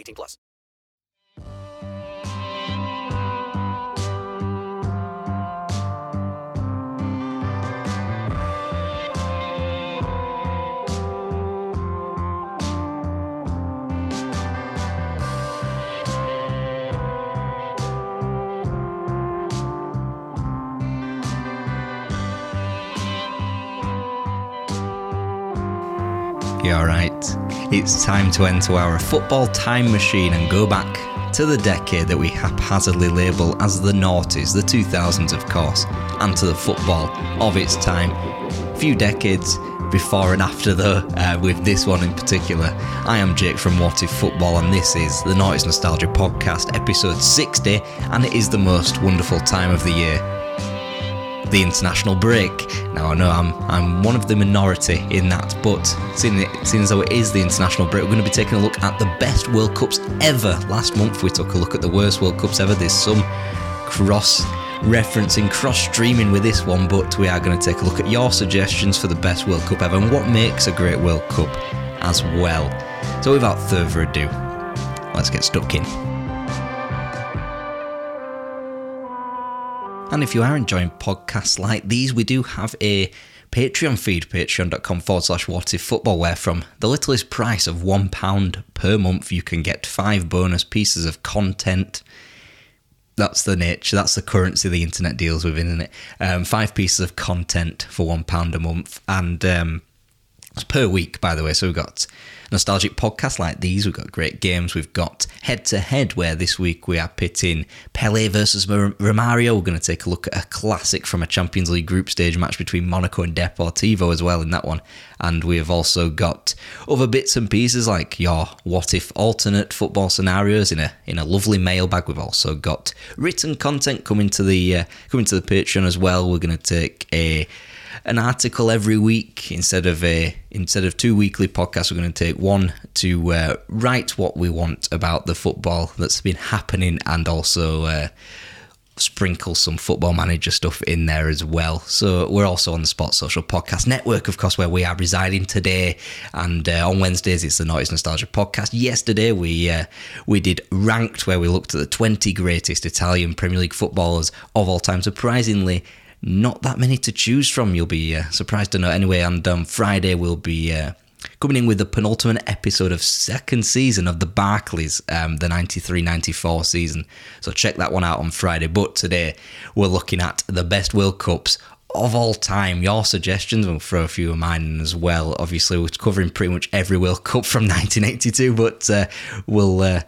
18 plus. Yeah, right. It's time to enter our football time machine and go back to the decade that we haphazardly label as the noughties, the 2000s, of course, and to the football of its time. Few decades before and after, though, uh, with this one in particular. I am Jake from What If Football, and this is the Noughties Nostalgia Podcast, episode 60, and it is the most wonderful time of the year the international break. Now I know I'm I'm one of the minority in that, but seeing, it, seeing as though it is the international break, we're going to be taking a look at the best World Cups ever. Last month we took a look at the worst World Cups ever. There's some cross referencing, cross streaming with this one, but we are going to take a look at your suggestions for the best World Cup ever and what makes a great World Cup as well. So without further ado, let's get stuck in. And if you are enjoying podcasts like these, we do have a Patreon feed, patreon.com forward slash what if football, where from the littlest price of £1 per month, you can get five bonus pieces of content. That's the niche, that's the currency the internet deals with, isn't it? Um, five pieces of content for £1 a month. And um, per week, by the way. So we've got nostalgic podcasts like these. We've got great games. We've got head to head, where this week we are pitting Pele versus Romario. We're going to take a look at a classic from a Champions League group stage match between Monaco and Deportivo as well in that one. And we have also got other bits and pieces like your what if alternate football scenarios in a in a lovely mailbag. We've also got written content coming to the uh, coming to the Patreon as well. We're going to take a an article every week instead of a instead of two weekly podcasts. We're going to take one to uh, write what we want about the football that's been happening, and also uh, sprinkle some football manager stuff in there as well. So we're also on the Sports Social Podcast Network, of course, where we are residing today. And uh, on Wednesdays, it's the Noughties Nostalgia Podcast. Yesterday, we uh, we did ranked, where we looked at the 20 greatest Italian Premier League footballers of all time. Surprisingly, not that many to choose from. You'll be uh, surprised to know. Anyway, and um, Friday we'll be uh, coming in with the penultimate episode of second season of the Barclays, um, the 93-94 season. So check that one out on Friday. But today we're looking at the best World Cups of all time. Your suggestions, we'll throw a few of mine in as well. Obviously, we're covering pretty much every World Cup from 1982, but uh, we'll uh,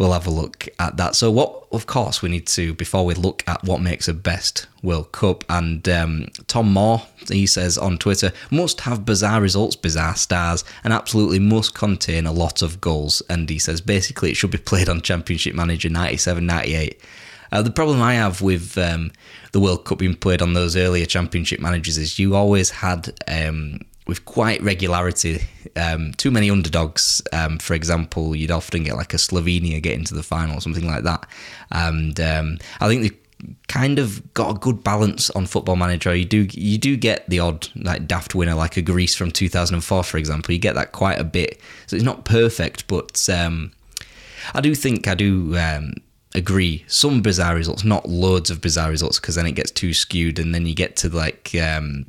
we'll have a look at that. So, what, of course, we need to, before we look at what makes a best World Cup, and um, Tom Moore, he says on Twitter, must have bizarre results, bizarre stars, and absolutely must contain a lot of goals. And he says basically it should be played on Championship Manager 97 98. Uh, the problem I have with um, the World Cup being played on those earlier championship managers is you always had um, with quite regularity. Um, too many underdogs. Um, for example, you'd often get like a Slovenia get into the final or something like that. And um, I think they kind of got a good balance on Football Manager. You do you do get the odd like daft winner like a Greece from 2004, for example. You get that quite a bit. So it's not perfect, but um, I do think I do. Um, agree some bizarre results not loads of bizarre results because then it gets too skewed and then you get to like um,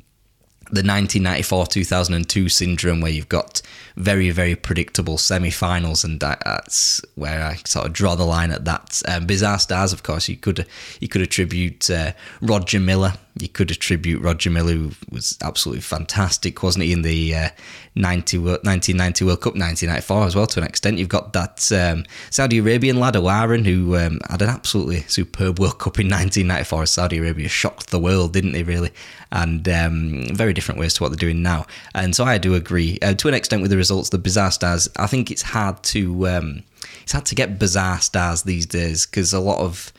the 1994 2002 syndrome where you've got very very predictable semi-finals and that's where I sort of draw the line at that um, bizarre stars of course. You could you could attribute uh, Roger Milla. you could attribute Roger Milla, who was absolutely fantastic wasn't he in the uh, 90, 1990 World Cup 1994 as well to an extent. You've got that um, Saudi Arabian lad Owairan who um, had an absolutely superb World Cup in 1994 as Saudi Arabia shocked the world didn't they really? And um, very different ways to what they're doing now. And so I do agree uh, to an extent with the results, the bizarre stars. I think it's hard to um, it's hard to get bizarre stars these days because a lot of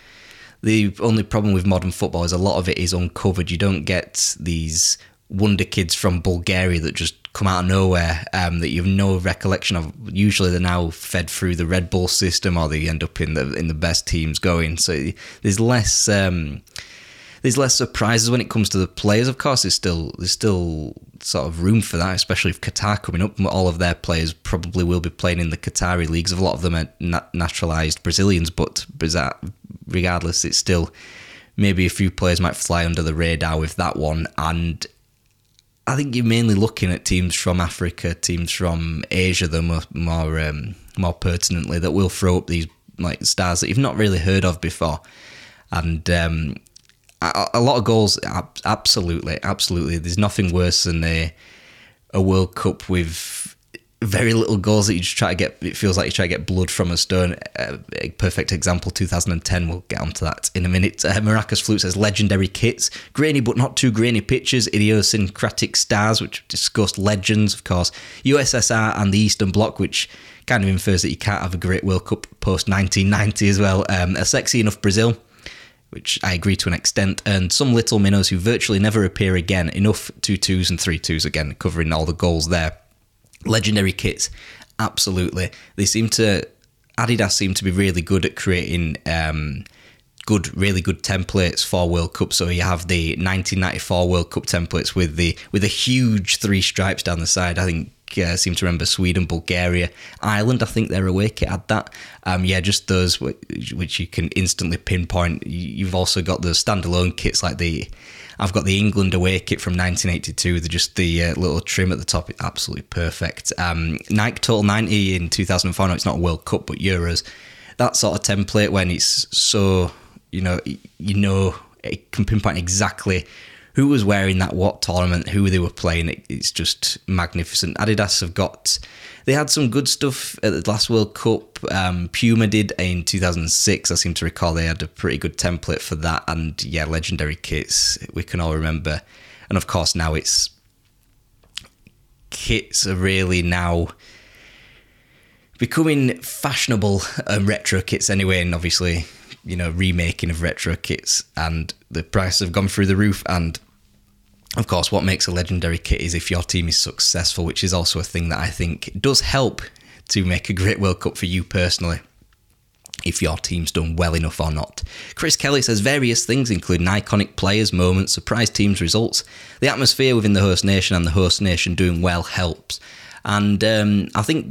the only problem with modern football is a lot of it is uncovered. You don't get these wonder kids from Bulgaria that just come out of nowhere um, that you have no recollection of. Usually, they're now fed through the Red Bull system, or they end up in the in the best teams going. So there's less. Um, there's less surprises when it comes to the players. Of course, there's still there's still sort of room for that, especially if Qatar coming up. All of their players probably will be playing in the Qatari leagues. A lot of them are naturalized Brazilians, but regardless, it's still maybe a few players might fly under the radar with that one. And I think you're mainly looking at teams from Africa, teams from Asia, that more more, um, more pertinently that will throw up these like stars that you've not really heard of before. And um, a, lot of goals, absolutely, absolutely. There's nothing worse than a a World Cup with very little goals that you just try to get. It feels like you try to get blood from a stone. Uh, a perfect example, 2010. We'll get onto that in a minute. Uh, Maracas Flute says legendary kits, grainy but not too grainy pictures, idiosyncratic stars, which discussed legends, of course. USSR and the Eastern Bloc, which kind of infers that you can't have a great World Cup post 1990 as well. Um, a sexy enough Brazil which I agree to an extent, and some little minnows who virtually never appear again. Enough two twos and three twos again, covering all the goals there. Legendary kits, absolutely. They seem to Adidas seem to be really good at creating um, good, really good templates for World Cup. So you have the 1994 World Cup templates with the with a huge three stripes down the side. I think uh, seem to remember Sweden, Bulgaria, Ireland. I think their away kit had that. Um, yeah, just those which, which you can instantly pinpoint. You've also got the standalone kits like the. I've got the England away kit from 1982. They're just the uh, little trim at the top, absolutely perfect. Um, Nike Total 90 in 2004. No, it's not a World Cup, but Euros. That sort of template when it's so you know you know it can pinpoint exactly who was wearing that what tournament, who they were playing. It, it's just magnificent. Adidas have got, they had some good stuff at the last World Cup. Um, Puma did in 2006. I seem to recall they had a pretty good template for that. And yeah, legendary kits we can all remember. And of course, now it's kits are really now becoming fashionable and retro kits anyway. And obviously, you know, remaking of retro kits and the prices have gone through the roof. And of course, what makes a legendary kit is if your team is successful, which is also a thing that I think does help to make a great World Cup for you personally. If your team's done well enough or not. Chris Kelly says various things, including iconic players, moments, surprise teams, results. The atmosphere within the host nation and the host nation doing well helps. And um, I think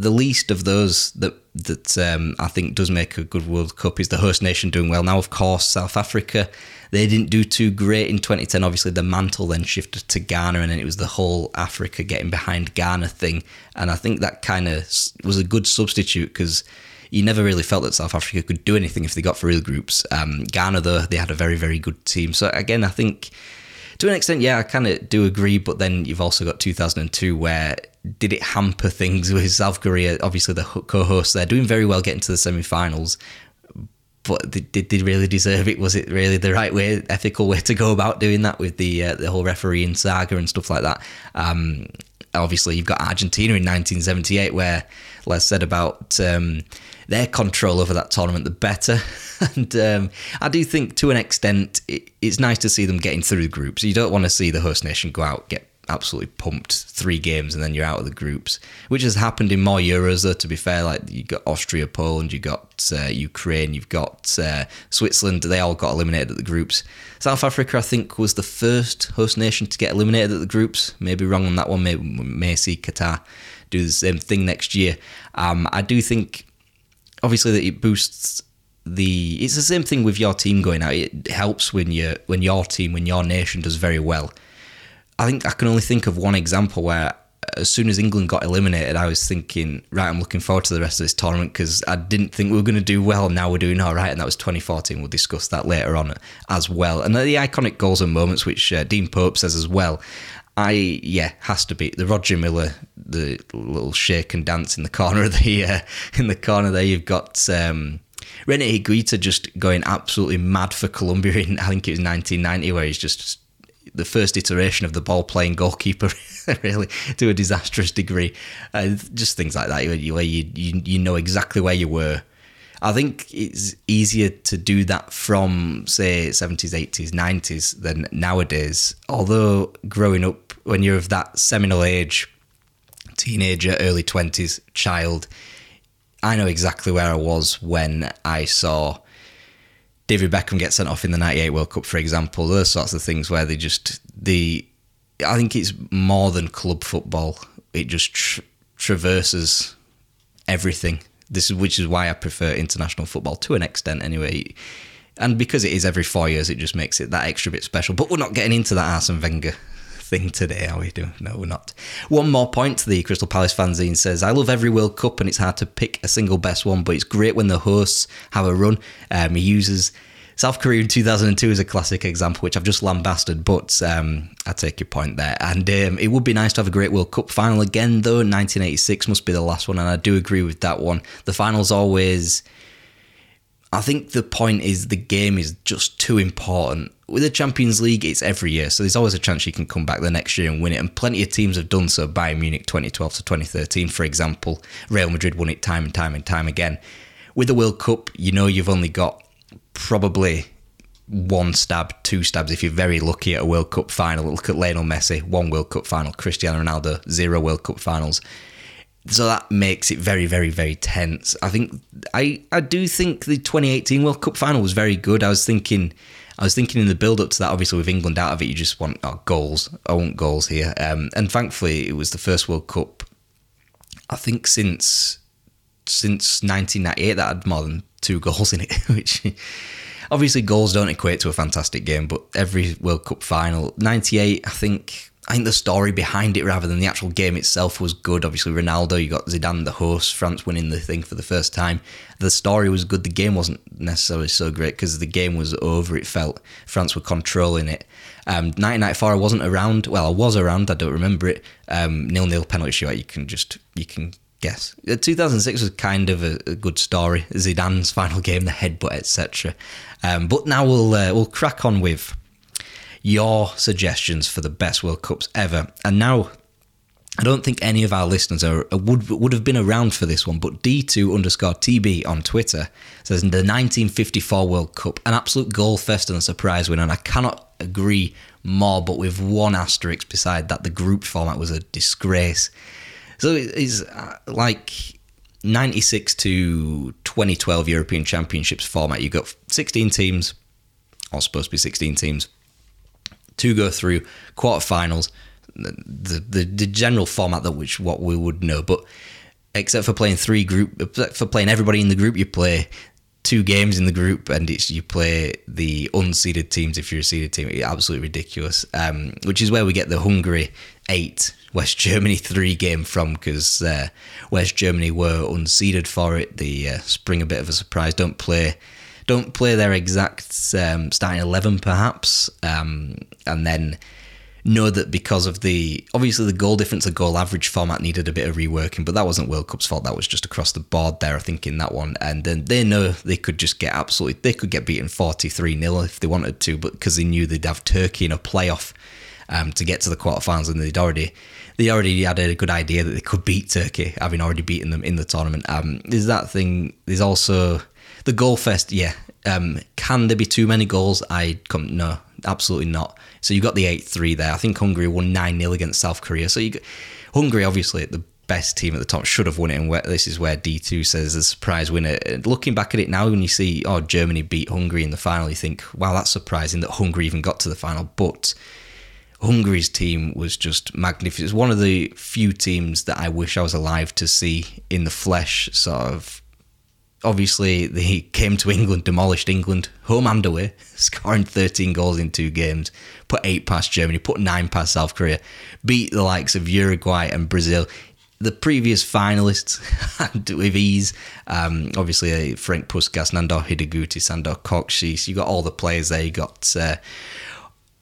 the least of those that that um, I think does make a good World Cup is the host nation doing well. Now, of course, South Africa they didn't do too great in 2010. Obviously, the mantle then shifted to Ghana, and then it was the whole Africa getting behind Ghana thing. And I think that kind of was a good substitute because you never really felt that South Africa could do anything if they got through the groups. Um, Ghana, though, they had a very, very good team. So again, I think to an extent, yeah, I kind of do agree. But then you've also got 2002 where did it hamper things with South Korea? Obviously, the co-hosts they're doing very well getting to the semi-finals, but did they really deserve it? Was it really the right way, ethical way to go about doing that with the uh, the whole refereeing saga and stuff like that? Um, obviously, you've got Argentina in 1978, where less said about um, their control over that tournament, the better. and um, I do think, to an extent, it, it's nice to see them getting through the groups. You don't want to see the host nation go out get absolutely pumped three games and then you're out of the groups, which has happened in more Euros. Though, to be fair, like you got Austria, Poland, you got uh, Ukraine, you've got uh, Switzerland. They all got eliminated at the groups. South Africa, I think, was the first host nation to get eliminated at the groups. Maybe wrong on that one. Maybe may see Qatar do the same thing next year. Um, I do think, obviously, that it boosts the. It's the same thing with your team going out. It helps when you when your team when your nation does very well. I think I can only think of one example where as soon as England got eliminated, I was thinking, right, I'm looking forward to the rest of this tournament because I didn't think we were going to do well. Now we're doing all right, and that was 2014. We'll discuss that later on as well. And the iconic goals and moments, which uh, Dean Pope says as well. I yeah has to be the Roger Milla the little shake and dance in the corner of the uh, in the corner there. You've got um, Rene Higuita just going absolutely mad for Colombia in I think it was 1990 where he's just the first iteration of the ball playing goalkeeper, really, to a disastrous degree. Uh, just things like that, where you, you, you know exactly where you were. I think it's easier to do that from, say, 70s, 80s, 90s than nowadays. Although growing up, when you're of that seminal age, teenager, early 20s, child, I know exactly where I was when I saw David Beckham get sent off in the 98 World Cup, for example, those sorts of things where they just, the, I think it's more than club football. It just tr- traverses everything. This is which is why I prefer international football to an extent, anyway. And because it is every four years, it just makes it that extra bit special. But we're not getting into that Arsene Wenger thing today, are we? No, we're not. One more point the Crystal Palace fanzine says I love every World Cup and it's hard to pick a single best one, but it's great when the hosts have a run. Um, he uses South Korea in 2002 is a classic example, which I've just lambasted, but um, I take your point there. And um, it would be nice to have a great World Cup final again, though. 1986 must be the last one, and I do agree with that one. The final's always. I think the point is the game is just too important. With the Champions League, it's every year, so there's always a chance you can come back the next year and win it. And plenty of teams have done so. Bayern Munich 2012 to 2013, for example. Real Madrid won it time and time and time again. With the World Cup, you know you've only got probably one stab, two stabs if you're very lucky at a World Cup final. Look at Lionel Messi, one World Cup final. Cristiano Ronaldo, zero World Cup finals. So that makes it very, very, very tense. I think I I do think the 2018 World Cup final was very good. I was thinking I was thinking in the build up to that, obviously with England out of it, you just want oh, goals. I want goals here. Um, and thankfully, it was the first World Cup. I think since since 1998 that had more than two goals in it, which obviously goals don't equate to a fantastic game, but every World Cup final, 98, I think. I think the story behind it, rather than the actual game itself, was good. Obviously, Ronaldo, you got Zidane, the host, France winning the thing for the first time. The story was good. The game wasn't necessarily so great because the game was over. It felt France were controlling it. Um, 1994, I wasn't around. Well, I was around. I don't remember it. Um, nil nil penalty shootout. You can just you can guess. Uh, 2006 was kind of a, a, good story. Zidane's final game, the headbutt, etc. Um, but now we'll uh, we'll crack on with your suggestions for the best World Cups ever. And now, I don't think any of our listeners are would would have been around for this one, but D2 underscore TB on Twitter says the 1954 World Cup, an absolute goal fest and a surprise win, and I cannot agree more. But with one asterisk beside that, the group format was a disgrace. So it's uh, like 96 to 2012 European Championships format. You've got 16 teams, or supposed to be 16 teams, to go through quarterfinals. The, the the general format that which what we would know, but except for playing three group for playing everybody in the group, you play two games in the group, and it's you play the unseeded teams if you're a seeded team. It's absolutely ridiculous. Um, which is where we get the Hungary eight, West Germany three game from because uh, West Germany were unseeded for it. The uh, spring a bit of a surprise. Don't play. Don't play their exact um, starting eleven, perhaps, um, and then know that because of the obviously the goal difference, the goal average format needed a bit of reworking, but that wasn't World Cup's fault. That was just across the board there, I think, in that one. And then they know they could just get absolutely, they could get beaten 43 0 if they wanted to, but because they knew they'd have Turkey in a playoff um, to get to the quarterfinals, and they'd already. They already had a good idea that they could beat Turkey, having already beaten them in the tournament. Um, that thing. There's also the goal fest. Yeah, um, can there be too many goals? I come no, absolutely not. So you got the 8 3 there. I think Hungary won 9 0 against South Korea. So you Hungary, obviously, the best team at the top, should have won it. And where, this is where D2 says the surprise winner. Looking back at it now, when you see, oh, Germany beat Hungary in the final, you think, wow, that's surprising that Hungary even got to the final. But Hungary's team was just magnificent. It's one of the few teams that I wish I was alive to see in the flesh, sort of. Obviously, they came to England, demolished England, home and away, scoring 13 goals in two games, put eight past Germany, put nine past South Korea, beat the likes of Uruguay and Brazil. The previous finalists with ease. Um, obviously, uh, Frank Puskas, Nandor Hidegkuti, Sandor Kocsis. You got all the players there. You got uh,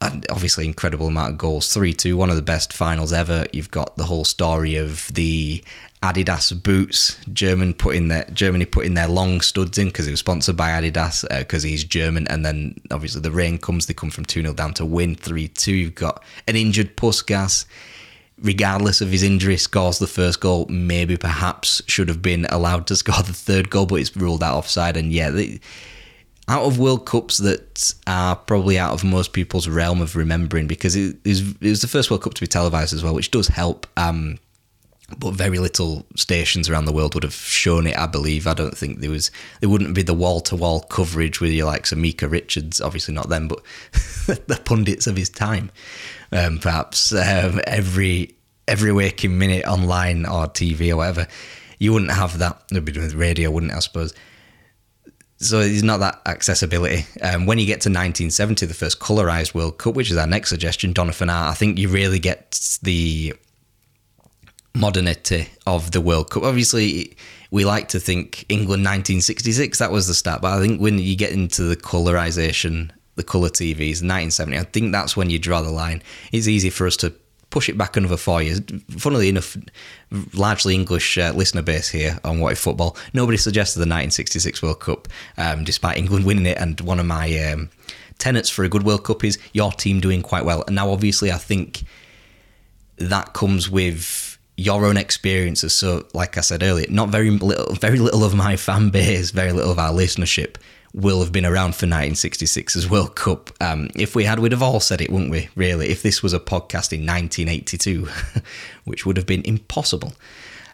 obviously incredible amount of goals. 3-2 one of the best finals ever. You've got the whole story of the Adidas boots German putting their Germany putting their long studs in because it was sponsored by Adidas because uh, he's German. And then obviously the rain comes they come from 2-0 down to win 3-2 you've got an injured Puskas. Regardless of his injury scores the first goal. Maybe perhaps should have been allowed to score the third goal but it's ruled out offside. And yeah they, out of World Cups that are probably out of most people's realm of remembering because it was, it was the first World Cup to be televised as well, which does help. Um, but very little stations around the world would have shown it. I believe. I don't think there was. There wouldn't be the wall to wall coverage with your likes of Micah Richards. Obviously not them, but the pundits of his time. Um, perhaps um, every every waking minute online or TV or whatever. You wouldn't have that. It'd be with radio, wouldn't? I suppose so it's not that accessibility. Um, when you get to 1970, the first colorized World Cup, which is our next suggestion, Donna Fanart, I think you really get the modernity of the World Cup. Obviously, we like to think England 1966, that was the start, but I think when you get into the colorization, the color TVs, 1970, I think that's when you draw the line. It's easy for us to push it back another four years. Funnily enough, largely English uh, listener base here on What If Football. Nobody suggested the 1966 World Cup, um, despite England winning it. And one of my um, tenets for a good World Cup is your team doing quite well. And now, obviously, I think that comes with your own experiences. So, like I said earlier, not very little, very little of my fan base, very little of our listenership will have been around for 1966's World Cup. Um, if we had, we'd have all said it, wouldn't we? Really, if this was a podcast in 1982, which would have been impossible.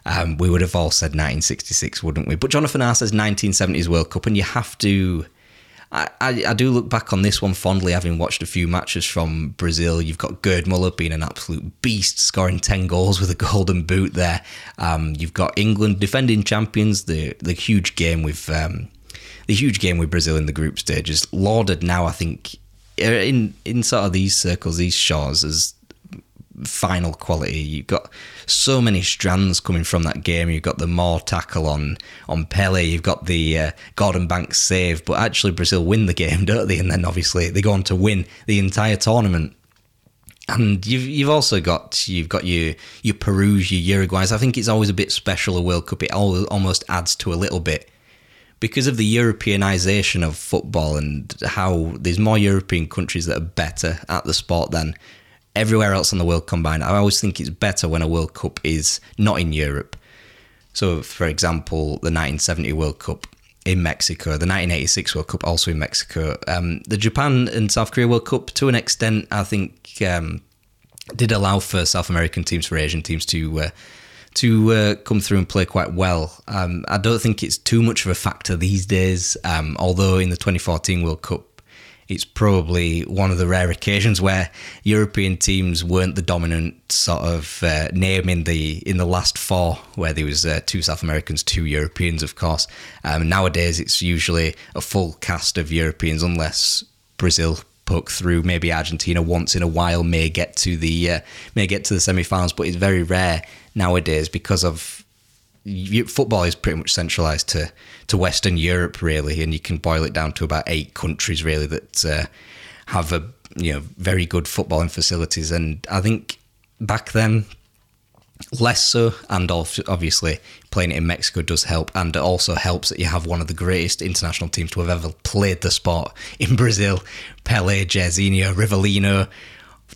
Um, we would have all said 1966, wouldn't we? But Jonathan R says 1970s World Cup, and you have to. I, I, do look back on this one fondly, having watched a few matches from Brazil. You've got Gerd Muller being an absolute beast, scoring 10 goals with a golden boot there. Um, you've got England defending champions, the the huge game with um, the huge game with Brazil in the group stage is lauded now. I think uh, in in sort of these circles, these shores as final quality. You've got so many strands coming from that game. You've got the Moore tackle on on Pele. You've got the uh, Gordon Banks save, but actually Brazil win the game, don't they? And then obviously they go on to win the entire tournament. And you've you've also got you've got your your Peru's, your Uruguays. I think it's always a bit special a World Cup. It all, almost adds to a little bit because of the Europeanization of football and how there's more European countries that are better at the sport than everywhere else in the world combined. I always think it's better when a World Cup is not in Europe. So, for example, the 1970 World Cup in Mexico, the 1986 World Cup also in Mexico, um, the Japan and South Korea World Cup, to an extent, I think um, did allow for South American teams, for Asian teams to uh, to uh, come through and play quite well. Um, I don't think it's too much of a factor these days, um, although in the 2014 World Cup, it's probably one of the rare occasions where European teams weren't the dominant sort of uh, name in the in the last four, where there was uh, two South Americans, two Europeans, of course. Um, nowadays, it's usually a full cast of Europeans, unless Brazil poke through. Maybe Argentina once in a while may get to the uh, may get to the semi-finals, but it's very rare nowadays because of football is pretty much centralized to to Western Europe really, and you can boil it down to about eight countries really that uh, have a you know very good footballing facilities. And I think back then less so, and obviously playing it in Mexico does help, and it also helps that you have one of the greatest international teams to have ever played the sport in Brazil: Pele, Jairzinho, Rivellino,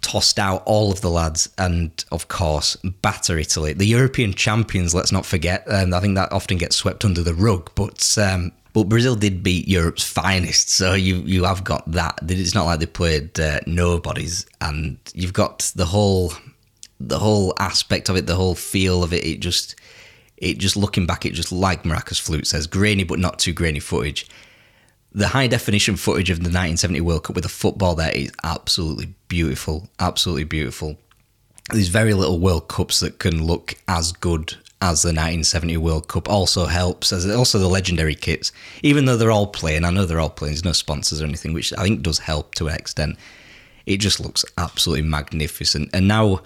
Tostao all of the lads and of course batter Italy the European champions let's not forget and I think that often gets swept under the rug but um, But Brazil did beat Europe's finest, so you you have got that. It's not like they played uh, nobodies, and you've got the whole the whole aspect of it, the whole feel of it. It just it just looking back, it just like Maracas Flute says, grainy but not too grainy footage. The high definition footage of the 1970 World Cup with the football there is absolutely beautiful, absolutely beautiful. There's very little World Cups that can look as good as the 1970 World Cup also helps, as also the legendary kits. Even though they're all playing, I know they're all playing, there's no sponsors or anything, which I think does help to an extent. It just looks absolutely magnificent. And now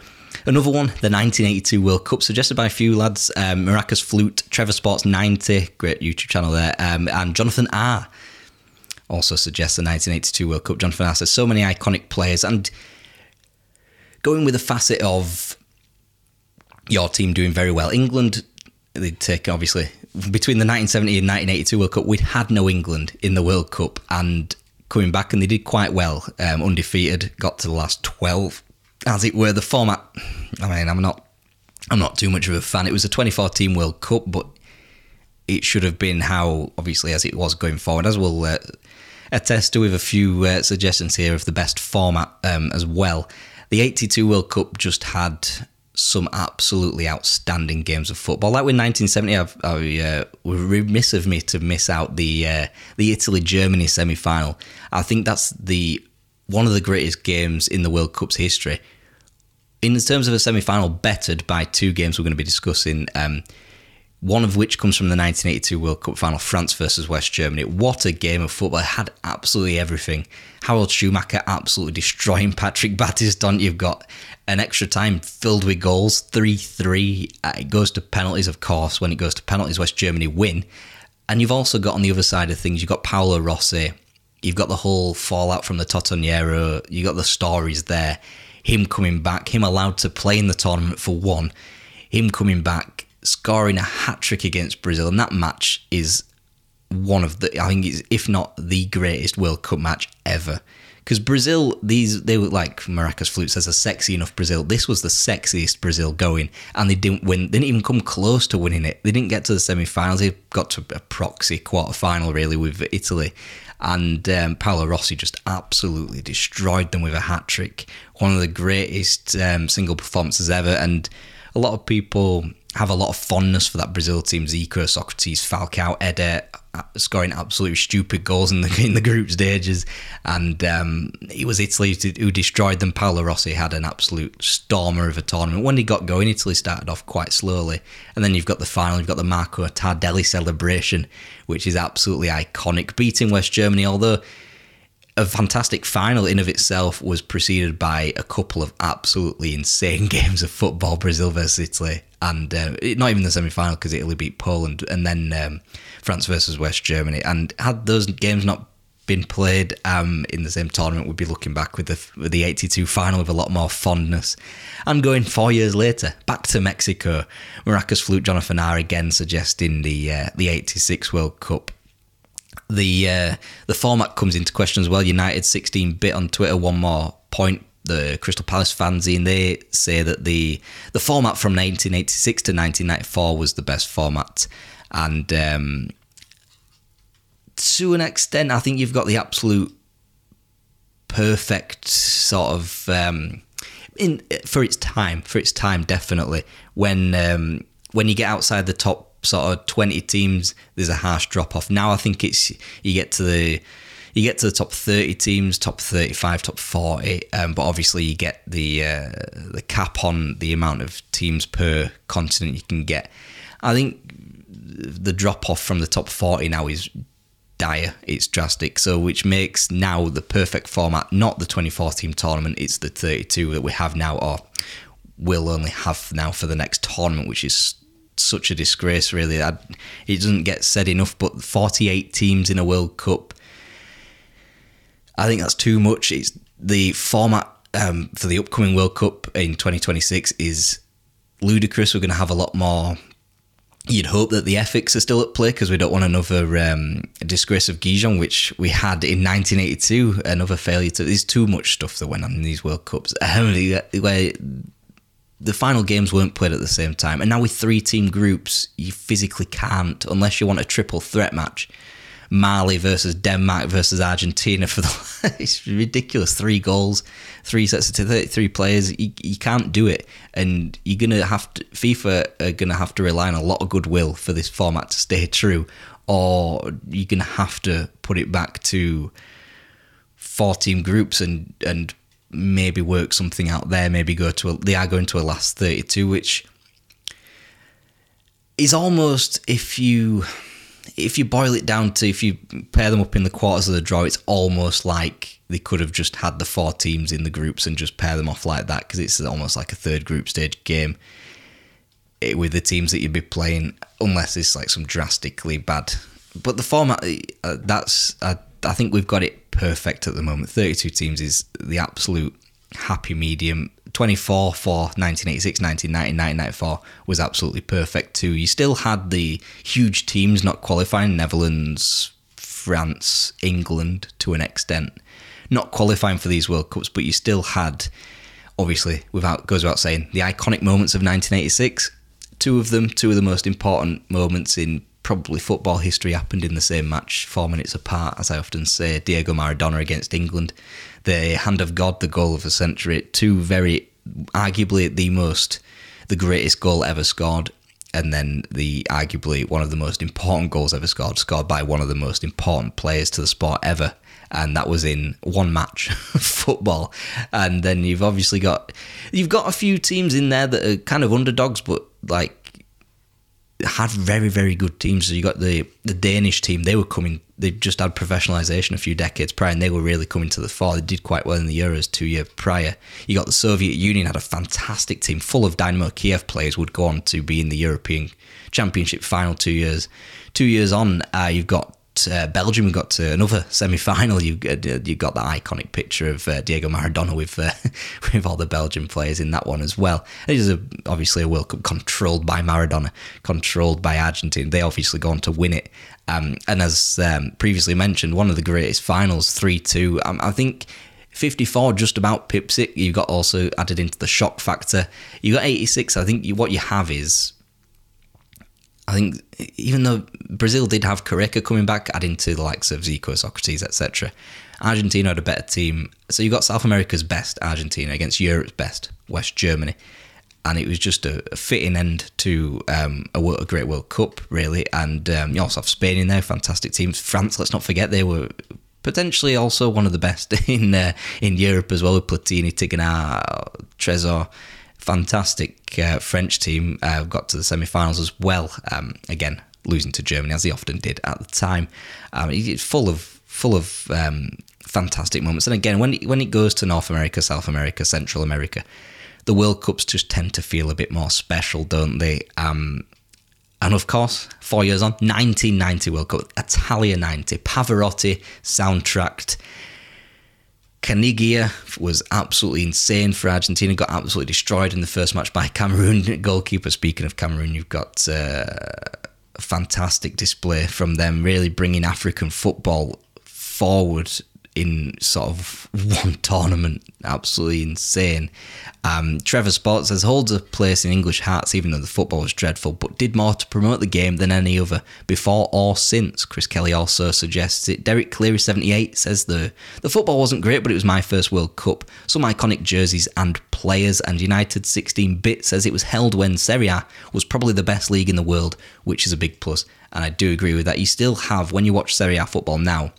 another one, the 1982 World Cup, suggested by a few lads, um, Maracas Flute, Trevor Sports 90, great YouTube channel there, um, and Jonathan R. Also suggests the 1982 World Cup. Jonathan R says so many iconic players, and going with the facet of your team doing very well. England, they'd take obviously between the 1970 and 1982 World Cup, we'd had no England in the World Cup, and coming back, and they did quite well, um, undefeated, got to the last 12, as it were. The format, I mean, I'm not, I'm not too much of a fan. It was a 2014 World Cup, but it should have been how, obviously, as it was going forward, as we'll uh, attest to with a few uh, suggestions here of the best format um, as well. The 82 World Cup just had some absolutely outstanding games of football. Like with 1970, I've, I uh, was remiss of me to miss out the uh, the Italy Germany semi final. I think that's the one of the greatest games in the World Cup's history. In terms of a semi final, bettered by two games we're going to be discussing. Um, one of which comes from the 1982 World Cup final, France versus West Germany. What a game of football! It had absolutely everything. Harald Schumacher absolutely destroying Patrick Battiston. You've got an extra time filled with goals, 3 3. Uh, it goes to penalties, of course. When it goes to penalties, West Germany win. And you've also got on the other side of things, you've got Paolo Rossi. You've got the whole fallout from the Totonero. You've got the stories there. Him coming back, him allowed to play in the tournament for one. Him coming back scoring a hat trick against Brazil, and that match is one of the I think it's if not the greatest World Cup match ever. Because Brazil, these they were like Maracas Flute says, a sexy enough Brazil. This was the sexiest Brazil going, and they didn't win. They didn't even come close to winning it. They didn't get to the semi-finals. They got to a proxy quarter-final really with Italy, and um, Paolo Rossi just absolutely destroyed them with a hat trick. One of the greatest um, single performances ever, and a lot of people have a lot of fondness for that Brazil team. Zico, Socrates, Falcao, Eder, uh, scoring absolutely stupid goals in the in the group stages, and um, it was Italy who destroyed them. Paolo Rossi had an absolute stormer of a tournament. When he got going, Italy started off quite slowly, and then you've got the final. You've got the Marco Tardelli celebration, which is absolutely iconic, beating West Germany. Although a fantastic final in of itself was preceded by a couple of absolutely insane games of football Brazil versus Italy and uh, not even the semi-final because Italy beat Poland and then um, France versus West Germany and had those games not been played um, in the same tournament we'd be looking back with the with the 82 final with a lot more fondness. And going four years later back to Mexico Maracas Flute Jonathan R again suggesting the uh, the 86 World Cup the uh, the format comes into question as well. United 16 bit on Twitter. One more point. The Crystal Palace fanzine they say that the the format from 1986 to 1994 was the best format, and um, to an extent, I think you've got the absolute perfect sort of um, in for its time. For its time, definitely when um, when you get outside the top sort of 20 teams, there's a harsh drop off. Now I think it's you get to the you get to the top 30 teams, top 35, top 40, um, but obviously you get the uh, the cap on the amount of teams per continent you can get. I think the drop off from the top 40 now is dire. It's drastic. So, which makes now the perfect format not the 24 team tournament, it's the 32 that we have now, or will only have now for the next tournament, which is such a disgrace, really. it doesn't get said enough, but 48 teams in a World Cup, I think that's too much. It's the format um, for the upcoming World Cup in 2026 is ludicrous. We're going to have a lot more. You'd hope that the ethics are still at play because we don't want another um, disgrace of Gijón, which we had in 1982. Another failure to. There's too much stuff that went on in these World Cups. Where the final games weren't played at the same time. And now with three team groups, you physically can't, unless you want a triple threat match. Mali versus Denmark versus Argentina for the it's ridiculous. Three goals, three sets of 33 players. You, you can't do it, and you're gonna have to. FIFA are gonna have to rely on a lot of goodwill for this format to stay true, or you're gonna have to put it back to four team groups and and maybe work something out there. Maybe go to a, they are going to a last 32, which is almost if you if you boil it down to if you pair them up in the quarters of the draw, it's almost like they could have just had the four teams in the groups and just pair them off like that because it's almost like a third group stage game eh, with the teams that you'd be playing, unless it's like some drastically bad. But the format, uh, that's I think we've got it perfect at the moment. Thirty-two teams is the absolute happy medium. 24 for 1986, 1990, 1994 was absolutely perfect too. You still had the huge teams not qualifying Netherlands, France, England to an extent, not qualifying for these World Cups, but you still had, obviously, without goes without saying, the iconic moments of 1986. Two of them, two of the most important moments in probably football history happened in the same match, four minutes apart, as I often say. Diego Maradona against England, the hand of God, the goal of the century. Two very, arguably the most, the greatest goal ever scored. And then the arguably one of the most important goals ever scored, scored by one of the most important players to the sport ever, and that was in one match football. And then you've obviously got you've got a few teams in there that are kind of underdogs, but like had very very good teams. So you got the the Danish team; they were coming. They just had professionalization a few decades prior, and they were really coming to the fore. They did quite well in the Euros two years prior. You got the Soviet Union had a fantastic team full of Dynamo Kiev players. Would go on to be in the European Championship final two years. Two years on, uh, you've got uh, Belgium got to another semi-final. You uh, you got that iconic picture of uh, Diego Maradona with uh, with all the Belgian players in that one as well. It is a, obviously a World Cup controlled by Maradona, controlled by Argentina. They obviously go on to win it. Um, and as um, previously mentioned, one of the greatest finals, three two. Um, I think. 54 just about pips it. You've got also added into the shock factor. You got 86. I think you, what you have is I think even though Brazil did have Careca coming back, adding to the likes of Zico, Socrates, etc., Argentina had a better team. So you got South America's best, Argentina, against Europe's best, West Germany. And it was just a, a fitting end to um, a, a, great World Cup, really. And um, you also have Spain in there, fantastic teams. France, let's not forget, they were potentially also one of the best in uh, in Europe as well with Platini, Tigana, Tresor fantastic uh, French team uh, got to the semi-finals as well. Um, again, losing to Germany as they often did at the time. Um, it's full of full of um, fantastic moments. And again, when it, when it goes to North America, South America, Central America, the World Cups just tend to feel a bit more special, don't they? Um, and of course, four years on, 1990 World Cup, Italia 90, Pavarotti soundtracked. Caniggia was absolutely insane for Argentina. Got absolutely destroyed in the first match by Cameroon goalkeeper. Speaking of Cameroon, you've got uh, a fantastic display from them, really bringing African football forward in sort of one tournament. Absolutely insane. Um, Trevor Sport says holds a place in English hearts, even though the football was dreadful, but did more to promote the game than any other before or since. Chris Kelly also suggests it. Derek Cleary, 78, says the, the football wasn't great, but it was my first World Cup. Some iconic jerseys and players, and United 16 bit says it was held when Serie A was probably the best league in the world, which is a big plus. And I do agree with that. You still have, when you watch Serie A football now,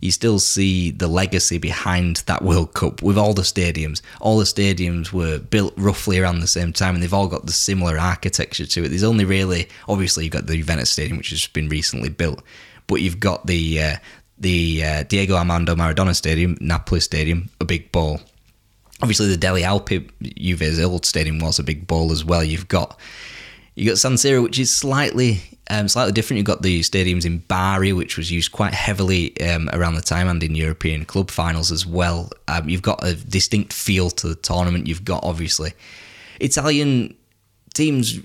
you still see the legacy behind that World Cup with all the stadiums. All the stadiums were built roughly around the same time and they've all got the similar architecture to it. There's only really, obviously, you've got the Juventus Stadium, which has been recently built, but you've got the. Uh, the uh, Diego Armando Maradona Stadium, Napoli Stadium, a big ball. Obviously, the Delle Alpi Juve's old stadium was a big ball as well. You've got you got San Siro, which is slightly um, slightly different. You've got the stadiums in Bari, which was used quite heavily um, around the time and in European club finals as well. Um, you've got a distinct feel to the tournament. You've got obviously Italian teams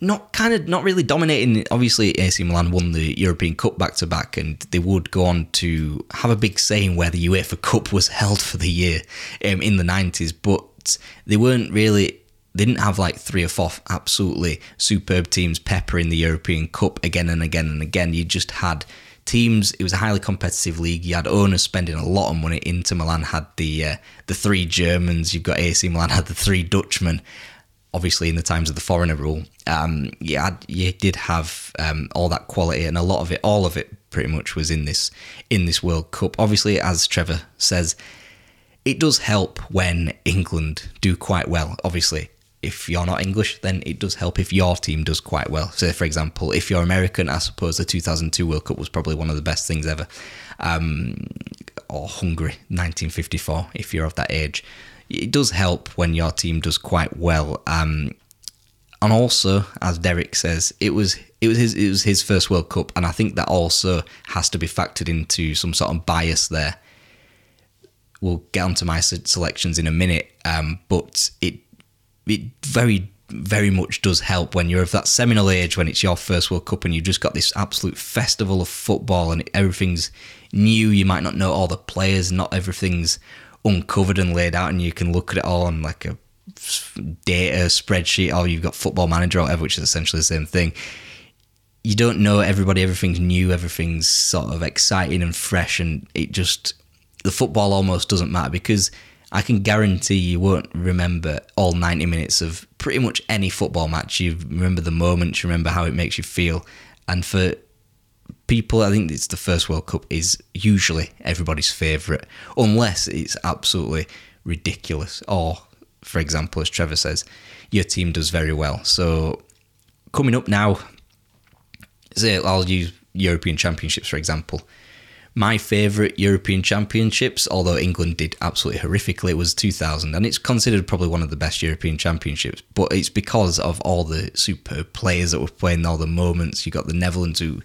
not kind of not really dominating. Obviously, AC Milan won the European Cup back to back, and they would go on to have a big say in where the UEFA Cup was held for the year um, in the nineties. But they weren't really they didn't have like three or four absolutely superb teams peppering the European Cup again and again and again. You just had teams. It was a highly competitive league. You had owners spending a lot of money. Inter Milan had the uh, the three Germans. You've got AC Milan had the three Dutchmen. Obviously, in the times of the foreigner rule, um, you, had, you did have um, all that quality, and a lot of it, all of it, pretty much was in this in this World Cup. Obviously, as Trevor says, it does help when England do quite well. Obviously, if you're not English, then it does help if your team does quite well. So, for example, if you're American, I suppose the 2002 World Cup was probably one of the best things ever. Um, or Hungary, 1954, if you're of that age. It does help when your team does quite well. Um, and also, as Derek says, it was it was his it was his first World Cup, and I think that also has to be factored into some sort of bias there. We'll get onto my selections in a minute, um, but it it very very much does help when you're of that seminal age when it's your first World Cup and you've just got this absolute festival of football and everything's new. You might not know all the players, not everything's uncovered and laid out, and you can look at it all on like a data spreadsheet or you've got Football Manager or whatever, which is essentially the same thing. You don't know everybody, everything's new, everything's sort of exciting and fresh, and it just the football almost doesn't matter because I can guarantee you won't remember all 90 minutes of pretty much any football match. You remember the moments, you remember how it makes you feel. And for people, I think it's the first World Cup is usually everybody's favourite, unless it's absolutely ridiculous. Or, for example, as Trevor says, your team does very well. So, coming up now, say I'll use European Championships for example my favourite European Championships, although England did absolutely horrifically, it was 2000, and it's considered probably one of the best European Championships. But it's because of all the superb players that were playing, all the moments. You got the Netherlands who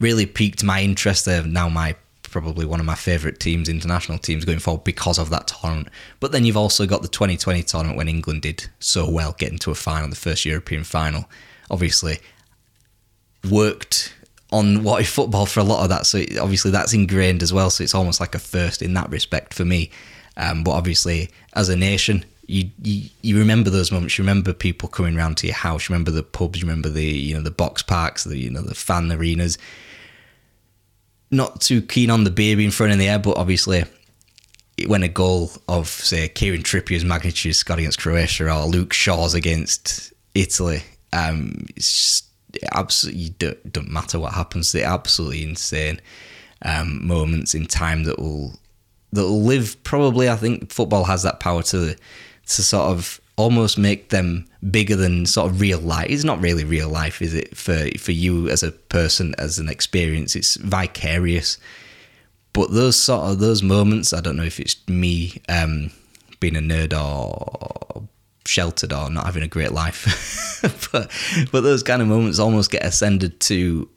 really piqued my interest. They're now my probably one of my favourite teams, international teams going forward because of that tournament. But then you've also got the 2020 tournament when England did so well, getting to a final, the first European final. Obviously, worked on what is football for a lot of that. So obviously that's ingrained as well. So it's almost like a first in that respect for me. Um, but obviously, as a nation, you, you, you remember those moments. You remember people coming round to your house. You remember the pubs. You remember the you know the box parks. The you know the fan arenas. Not too keen on the beer being thrown in the air, but obviously, when a goal of say Kieran Trippier's magnitude scored against Croatia or Luke Shaw's against Italy, um, it's just, absolutely don't, don't matter what happens. They're absolutely insane um, moments in time that will that will live. Probably, I think football has that power to to sort of almost make them bigger than sort of real life. It's not really real life, is it? For for you as a person, as an experience, it's vicarious. But those sort of those moments, I don't know if it's me um, being a nerd or sheltered or not having a great life. but but those kind of moments almost get ascended to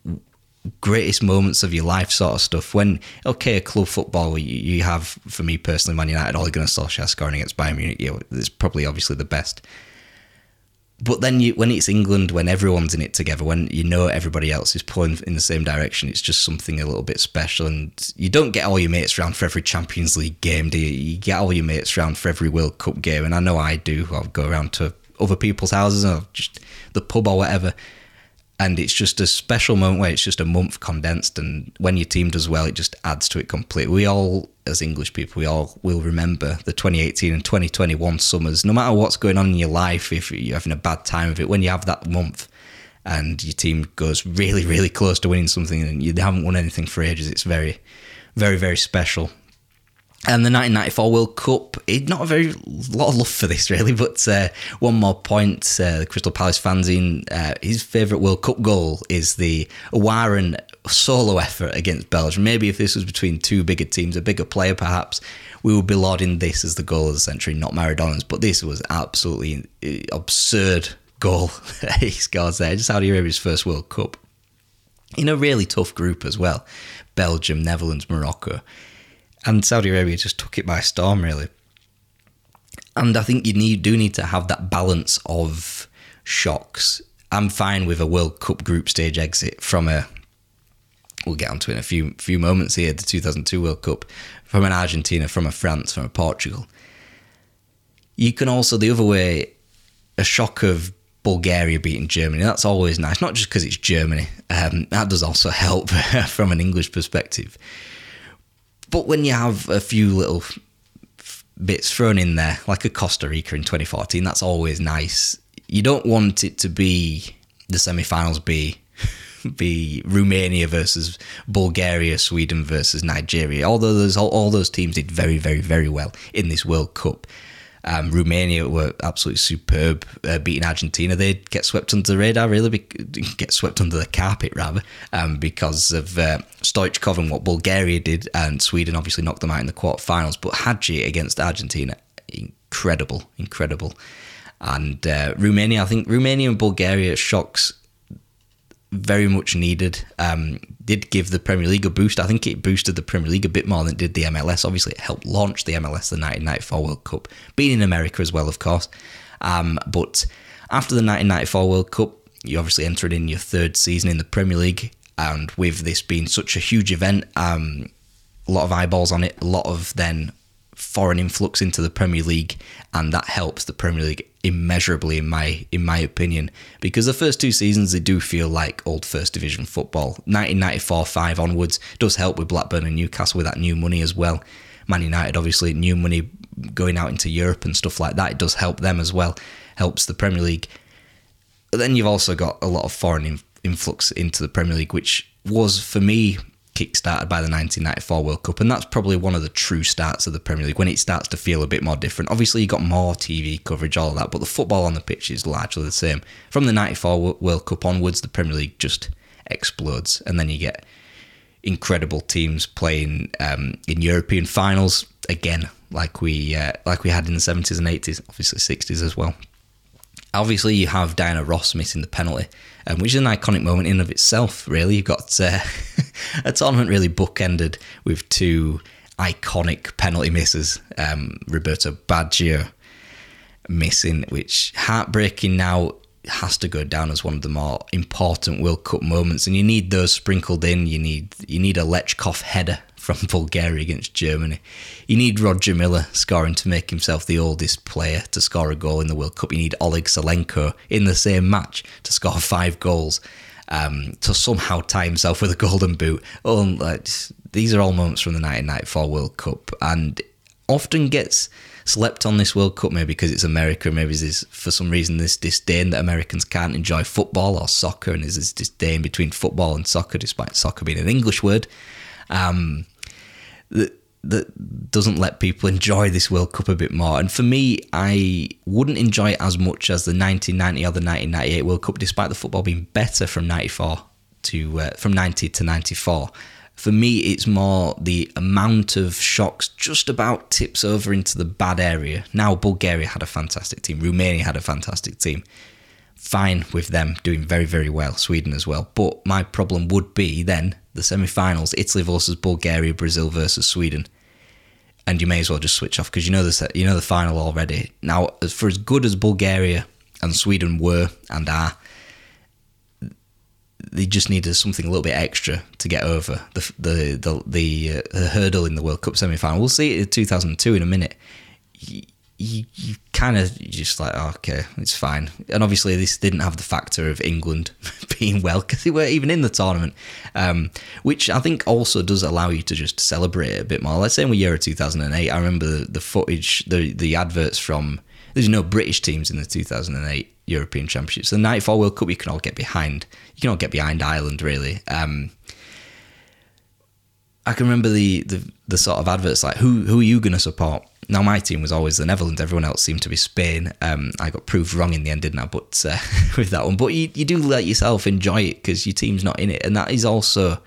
greatest moments of your life sort of stuff. When okay, a club football, you, you have for me personally, Man United, Ole Gunnar Solskjaer scoring against Bayern Munich, you know, it's probably obviously the best. But then you, when it's England, when everyone's in it together, when you know everybody else is pulling in the same direction, it's just something a little bit special. And you don't get all your mates around for every Champions League game, do you? You get all your mates around for every World Cup game. And I know I do. I'll go around to other people's houses or just the pub or whatever and it's just a special moment where it's just a month condensed and when your team does well it just adds to it completely. We all as english people we all will remember the 2018 and 2021 summers. No matter what's going on in your life if you're having a bad time of it when you have that month and your team goes really really close to winning something and you haven't won anything for ages it's very very very special and the 1994 World Cup, it, not a very lot of love for this really, but uh, one more point. Uh, the Crystal Palace fanzine, uh, his favourite World Cup goal is the Owairan solo effort against Belgium. Maybe if this was between two bigger teams, a bigger player perhaps, we would be lauding this as the goal of the century, not Maradona's. But this was absolutely uh, absurd goal he scores there. Just Saudi Arabia's first World Cup. In a really tough group as well Belgium, Netherlands, Morocco and Saudi Arabia just took it by storm, really. And I think you need do need to have that balance of shocks. I'm fine with a World Cup group stage exit from a. We'll get onto it in a few few moments here. The 2002 World Cup from an Argentina, from a France, from a Portugal. You can also the other way, a shock of Bulgaria beating Germany. That's always nice, not just because it's Germany. Um, that does also help from an English perspective. But when you have a few little bits thrown in there, like a Costa Rica in 2014, that's always nice. You don't want it to be the semi-finals be be Romania versus Bulgaria, Sweden versus Nigeria. Although those all, all those teams did very, very, very well in this World Cup. Um, Romania were absolutely superb, uh, beating Argentina. They get swept under the radar, really, be- get swept under the carpet, rather, um, because of uh, Stoichkov and what Bulgaria did, and Sweden obviously knocked them out in the quarterfinals. But Hagi against Argentina, incredible, incredible. And uh, Romania, I think Romania and Bulgaria shocks very much needed. Um, did give the Premier League a boost. I think it boosted the Premier League a bit more than it did the MLS. Obviously, it helped launch the MLS, the 1994 World Cup, being in America as well, of course. Um, but after the 1994 World Cup, you obviously entered in your third season in the Premier League, and with this being such a huge event, um, a lot of eyeballs on it, a lot of then foreign influx into the Premier League, and that helps the Premier League immeasurably in my in my opinion. Because the first two seasons they do feel like old first division football. 1994 5 onwards does help with Blackburn and Newcastle with that new money as well. Man United obviously new money going out into Europe and stuff like that. It does help them as well. Helps the Premier League. But then you've also got a lot of foreign influx into the Premier League which was for me kick-started by the 1994 World Cup, and that's probably one of the true starts of the Premier League when it starts to feel a bit more different. Obviously, you got more TV coverage, all of that, but the football on the pitch is largely the same. From the 94 World Cup onwards, the Premier League just explodes, and then you get incredible teams playing um, in European finals again, like we uh, like we had in the 70s and 80s, obviously 60s as well. Obviously, you have Diana Ross missing the penalty, um, which is an iconic moment in of itself. Really, you've got uh, a tournament really bookended with two iconic penalty misses. Um, Roberto Baggio missing, which heartbreaking now has to go down as one of the more important World Cup moments, and you need those sprinkled in. You need you need a Lechkov header from Bulgaria against Germany. You need Roger Milla scoring to make himself the oldest player to score a goal in the World Cup. You need Oleg Salenko in the same match to score five goals. Um, to somehow tie himself with a golden boot. Oh, like, these are all moments from the 1994 World Cup, and often gets slept on this World Cup maybe because it's America. Maybe there's for some reason this disdain that Americans can't enjoy football or soccer, and there's this disdain between football and soccer, despite soccer being an English word. Um, that that doesn't let people enjoy this World Cup a bit more. And for me, I wouldn't enjoy it as much as the 1990 or the 1998 World Cup, despite the football being better from 94 to uh, from 90 to 94. For me, it's more the amount of shocks just about tips over into the bad area. Now, Bulgaria had a fantastic team, Romania had a fantastic team. Fine with them doing very, very well, Sweden as well. But my problem would be then the semi finals Italy versus Bulgaria, Brazil versus Sweden and you may as well just switch off because you know the you know the final already. Now, as for as good as Bulgaria and Sweden were and are, they just needed something a little bit extra to get over the the the, the, uh, the hurdle in the World Cup semi final. We'll see it in 2002 in a minute. You, you, kind of just like oh, okay, it's fine. And obviously, this didn't have the factor of England being well because they weren't even in the tournament, um, which I think also does allow you to just celebrate a bit more. Let's say in the year of 2008, I remember the, the footage, the the adverts from. There's no British teams in the 2008 European Championships. The 94 World Cup, you can all get behind. You can all get behind Ireland, really. Um, I can remember the, the the sort of adverts like who who are you going to support? Now my team was always the Netherlands. Everyone else seemed to be Spain. Um, I got proved wrong in the end, didn't I? But uh, with that one, but you, you do let yourself enjoy it because your team's not in it, and that is also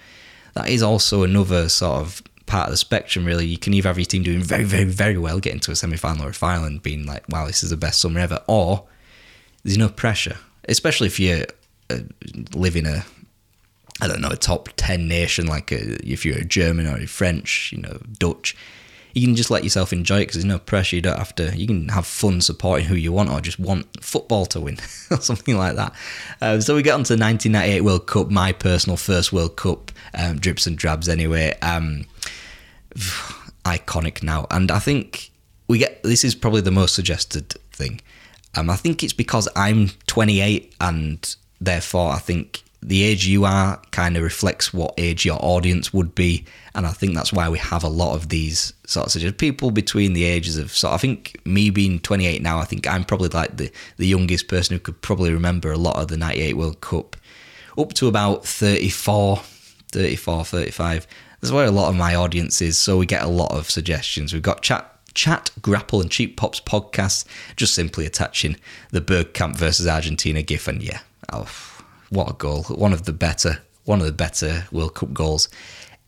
that is also another sort of part of the spectrum. Really, you can either have your team doing very very very well, getting to a semi final or a final, and being like, wow, this is the best summer ever, or there's no pressure, especially if you uh, live in a I don't know a top ten nation like a, uh, if you're a German or a French, you know Dutch you can just let yourself enjoy it because there's no pressure. You don't have to. You can have fun supporting who you want, or just want football to win, or something like that. Uh, so we get on to the 1998 World Cup, my personal first World Cup, um, drips and drabs. Anyway, um, iconic now, and I think we get this is probably the most suggested thing. Um, I think it's because I'm 28 and therefore I think the age you are kind of reflects what age your audience would be. And I think that's why we have a lot of these sorts of people between the ages of so I think me being 28 now, I think I'm probably like the, the youngest person who could probably remember a lot of the 98 World Cup up to about 34, 34, 35. That's where a lot of my audience is. So we get a lot of suggestions. We've got chat Chat, Grapple, and Cheap Pops podcasts, just simply attaching the Bergkamp versus Argentina gif. And yeah, oh, what a goal! One of the better, one of the better World Cup goals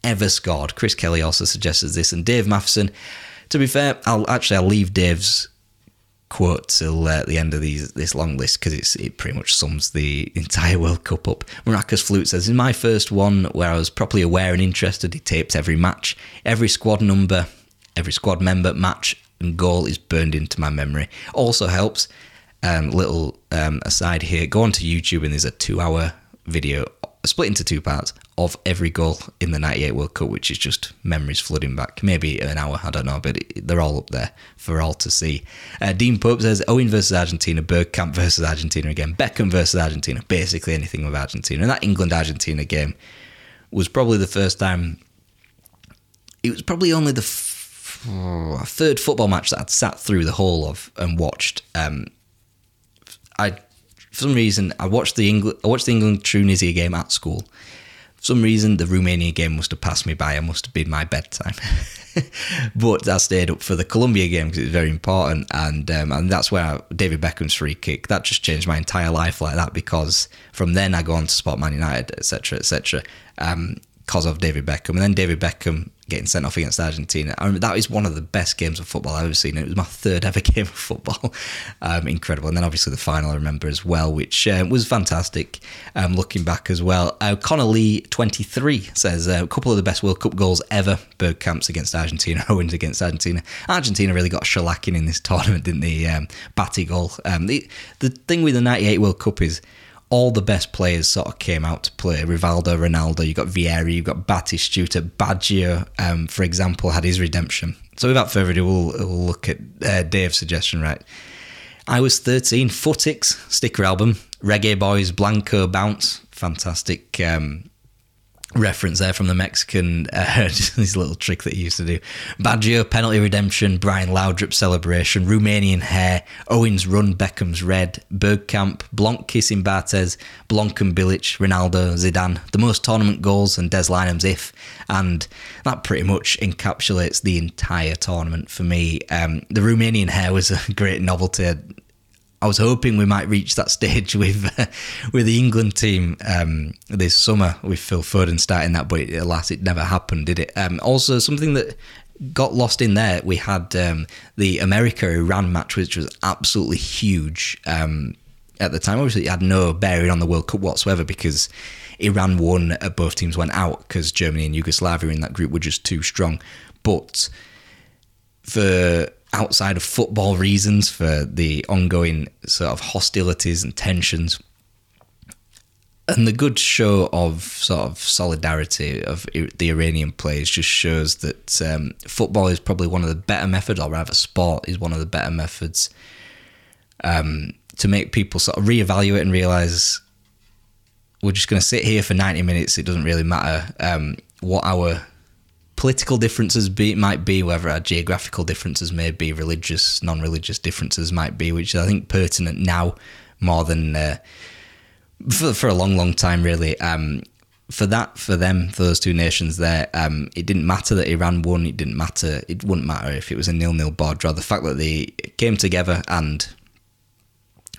ever scored. Chris Kelly also suggested this, and Dave Matheson. To be fair, I'll actually I'll leave Dave's quote till uh, the end of these this long list because it's it pretty much sums the entire World Cup up. Maracas Flute says, "In my first one, where I was properly aware and interested, he taped every match, every squad number, every squad member, match, and goal is burned into my memory. Also helps." Um, little um, aside here, go onto YouTube and there's a two-hour video split into two parts of every goal in the 98 World Cup, which is just memories flooding back. Maybe an hour, I don't know, but it, they're all up there for all to see. Uh, Dean Pope says Owen versus Argentina, Bergkamp versus Argentina again, Beckham versus Argentina, basically anything with Argentina. And that England Argentina game was probably the first time, it was probably only the f- third football match that I'd sat through the whole of and watched. Um, I for some reason, I watched the England, I watched the England Tunisia game at school. For some reason, the Romania game must have passed me by. It must have been my bedtime. but I stayed up for the Colombia game because it's very important, and um, and that's where I, David Beckham's free kick that just changed my entire life like that. Because from then I go on to spot Man United, etc., etc. Um, because of David Beckham, and then David Beckham getting sent off against Argentina. I remember that is one of the best games of football I've ever seen. It was my third ever game of football. Um, incredible. And then obviously the final I remember as well, which uh, was fantastic. Um, looking back as well, uh, Connor Lee 23 says uh, a couple of the best World Cup goals ever. Bergkamp's against Argentina, Owens against Argentina. Argentina really got shellacking in this tournament, didn't they? Um, Batty goal. Um, the, the thing with the 98 World Cup is all the best players sort of came out to play. Rivaldo, Ronaldo, you got Vieri, you got Batistuta, Baggio, um, for example, had his redemption. So without further ado, we'll, we'll look at uh, Dave's suggestion, right? I was 13, Footix, sticker album, Reggae Boys, Blanco, Bounce, fantastic um, reference there from the Mexican, uh, this little trick that he used to do. Baggio, penalty redemption, Brian Laudrup celebration, Romanian hair, Owens run, Beckham's red, Bergkamp, Blanc kissing Barthez, Blanc and Bilic, Ronaldo, Zidane, the most tournament goals and Des Lynam's if, and that pretty much encapsulates the entire tournament for me. Um, the Romanian hair was a great novelty. I was hoping we might reach that stage with uh, with the England team um, this summer with Phil Foden starting that, but alas, it never happened, did it? Um, also, something that got lost in there, we had um, the America Iran match, which was absolutely huge um, at the time. Obviously, it had no bearing on the World Cup whatsoever because Iran won, uh, both teams went out because Germany and Yugoslavia in that group were just too strong. But for outside of football reasons for the ongoing sort of hostilities and tensions. And the good show of sort of solidarity of the Iranian players just shows that um, football is probably one of the better methods, or rather, sport is one of the better methods um, to make people sort of reevaluate and realize we're just going to sit here for 90 minutes. It doesn't really matter um, what our political differences be, might be, whether our geographical differences may be, religious, non-religious differences might be, which I think pertinent now more than uh, for for a long, long time, really. Um, for that, for them, for those two nations there, um, it didn't matter that Iran won. It didn't matter. It wouldn't matter if it was a nil-nil board draw. The fact that they came together and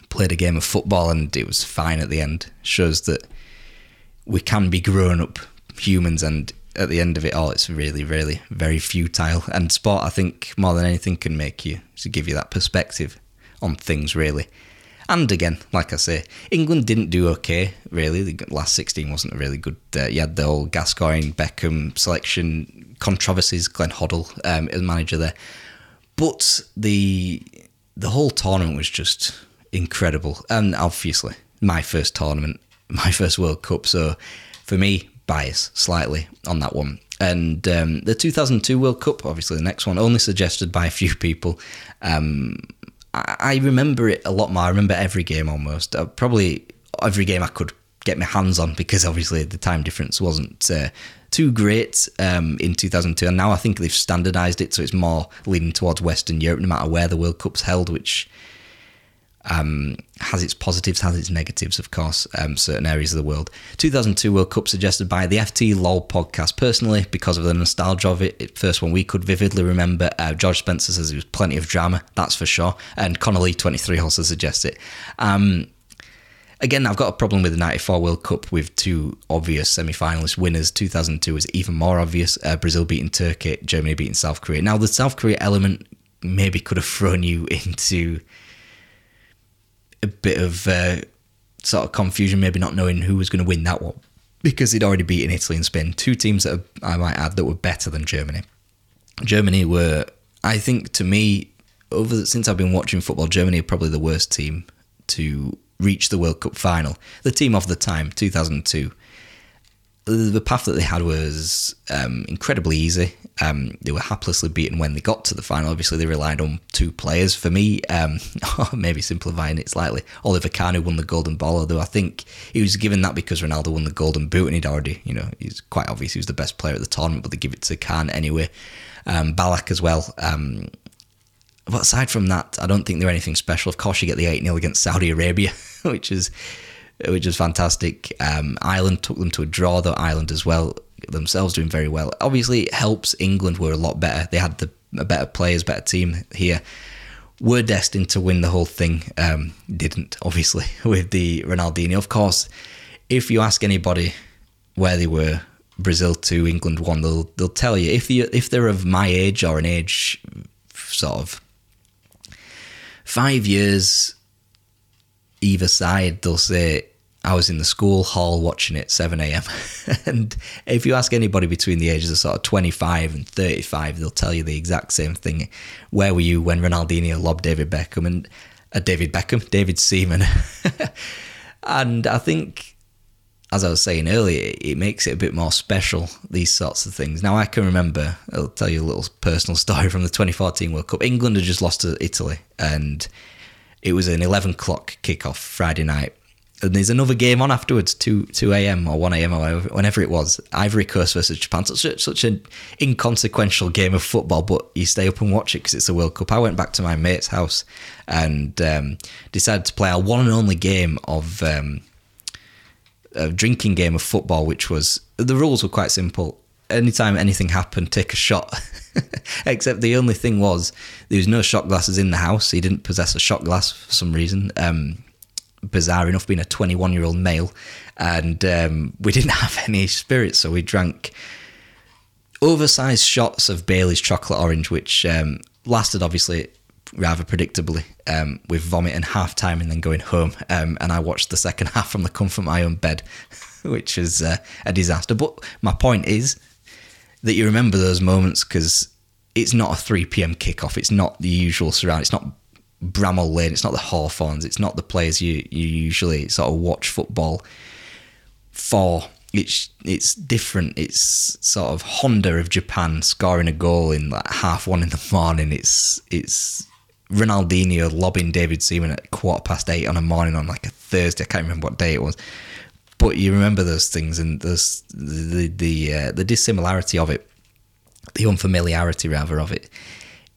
played a game of football and it was fine at the end shows that we can be grown up humans and at the end of it all, it's really, really very futile. And sport, I think, more than anything, can make you to give you that perspective on things, really. And again, like I say, England didn't do okay, really. The last 16 wasn't a really good. Uh, you had the whole Gascoigne, Beckham selection controversies, Glenn Hoddle um, as manager there. But the the whole tournament was just incredible. And obviously, my first tournament, my first World Cup. So for me, bias slightly on that one. And um, the 2002 World Cup, obviously the next one, only suggested by a few people. Um, I, I remember it a lot more. I remember every game almost. Uh, probably every game I could get my hands on because obviously the time difference wasn't uh, too great um, in 2002. And now I think they've standardised it so it's more leaning towards Western Europe no matter where the World Cup's held, which um, has its positives, has its negatives, of course, um, certain areas of the world. 2002 World Cup suggested by the FT LOL podcast. Personally, because of the nostalgia of it, it first one we could vividly remember. Uh, George Spencer says it was plenty of drama, that's for sure. And Connolly 23 also suggests it. Um, again, I've got a problem with the 94 World Cup with two obvious semi finalist winners. 2002 was even more obvious. Uh, Brazil beating Turkey, Germany beating South Korea. Now, the South Korea element maybe could have thrown you into a bit of uh, sort of confusion, maybe not knowing who was going to win that one because he'd already beaten Italy and Spain, two teams that I might add that were better than Germany. Germany were, I think, to me, over since I've been watching football, Germany are probably the worst team to reach the World Cup final. The team of the time, 2002. The path that they had was um, incredibly easy. Um, they were haplessly beaten when they got to the final. Obviously, they relied on two players. For me, um, maybe simplifying it slightly, Oliver Kahn who won the Golden Ball, although I think he was given that because Ronaldo won the Golden Boot and he'd already, you know, he's quite obvious he was the best player at the tournament, but they give it to Kahn anyway. Um, Ballack as well. Um, but aside from that, I don't think they're anything special. Of course, you get the 8 0 against Saudi Arabia, which is which is fantastic. Um, Ireland took them to a draw, though Ireland as well themselves doing very well. Obviously, it helps England were a lot better. They had the better players, better team here. Were destined to win the whole thing. Um, didn't obviously with the Ronaldinho. Of course, if you ask anybody where they were, Brazil two, England one, they'll they'll tell you if you if they're of my age or an age sort of five years either side, they'll say, I was in the school hall watching it 7 a.m. and if you ask anybody between the ages of sort of 25 and 35, they'll tell you the exact same thing. Where were you when Ronaldinho lobbed David Beckham and uh, David Beckham, David Seaman? and I think, as I was saying earlier, it makes it a bit more special, these sorts of things. Now, I can remember, I'll tell you a little personal story from the 2014 World Cup. England had just lost to Italy and it was an 11 o'clock kickoff Friday night. And there's another game on afterwards, 2 2 a.m. or 1 a.m. or whenever it was. Ivory Coast versus Japan. Such, such an inconsequential game of football, but you stay up and watch it because it's a World Cup. I went back to my mate's house and um, decided to play our one and only game of um, a drinking game of football, which was the rules were quite simple. Anytime anything happened, take a shot. Except the only thing was there was no shot glasses in the house. He didn't possess a shot glass for some reason. Um, bizarre enough, being a 21 year old male, and um, we didn't have any spirits, so we drank oversized shots of Bailey's chocolate orange, which um, lasted obviously rather predictably um, with vomit and half time and then going home. Um, and I watched the second half from the comfort of my own bed, which was uh, a disaster. But my point is that you remember those moments because it's not a 3 p.m. kickoff. It's not the usual surround. It's not Bramall Lane. It's not the Hawthorns. It's not the players you, you usually sort of watch football for. It's it's different. It's sort of Honda of Japan scoring a goal in like half one in the morning. It's it's Ronaldinho lobbing David Seaman at quarter past eight on a morning on like a Thursday. I can't remember what day it was, but you remember those things and those the the uh, the dissimilarity of it, the unfamiliarity rather of it.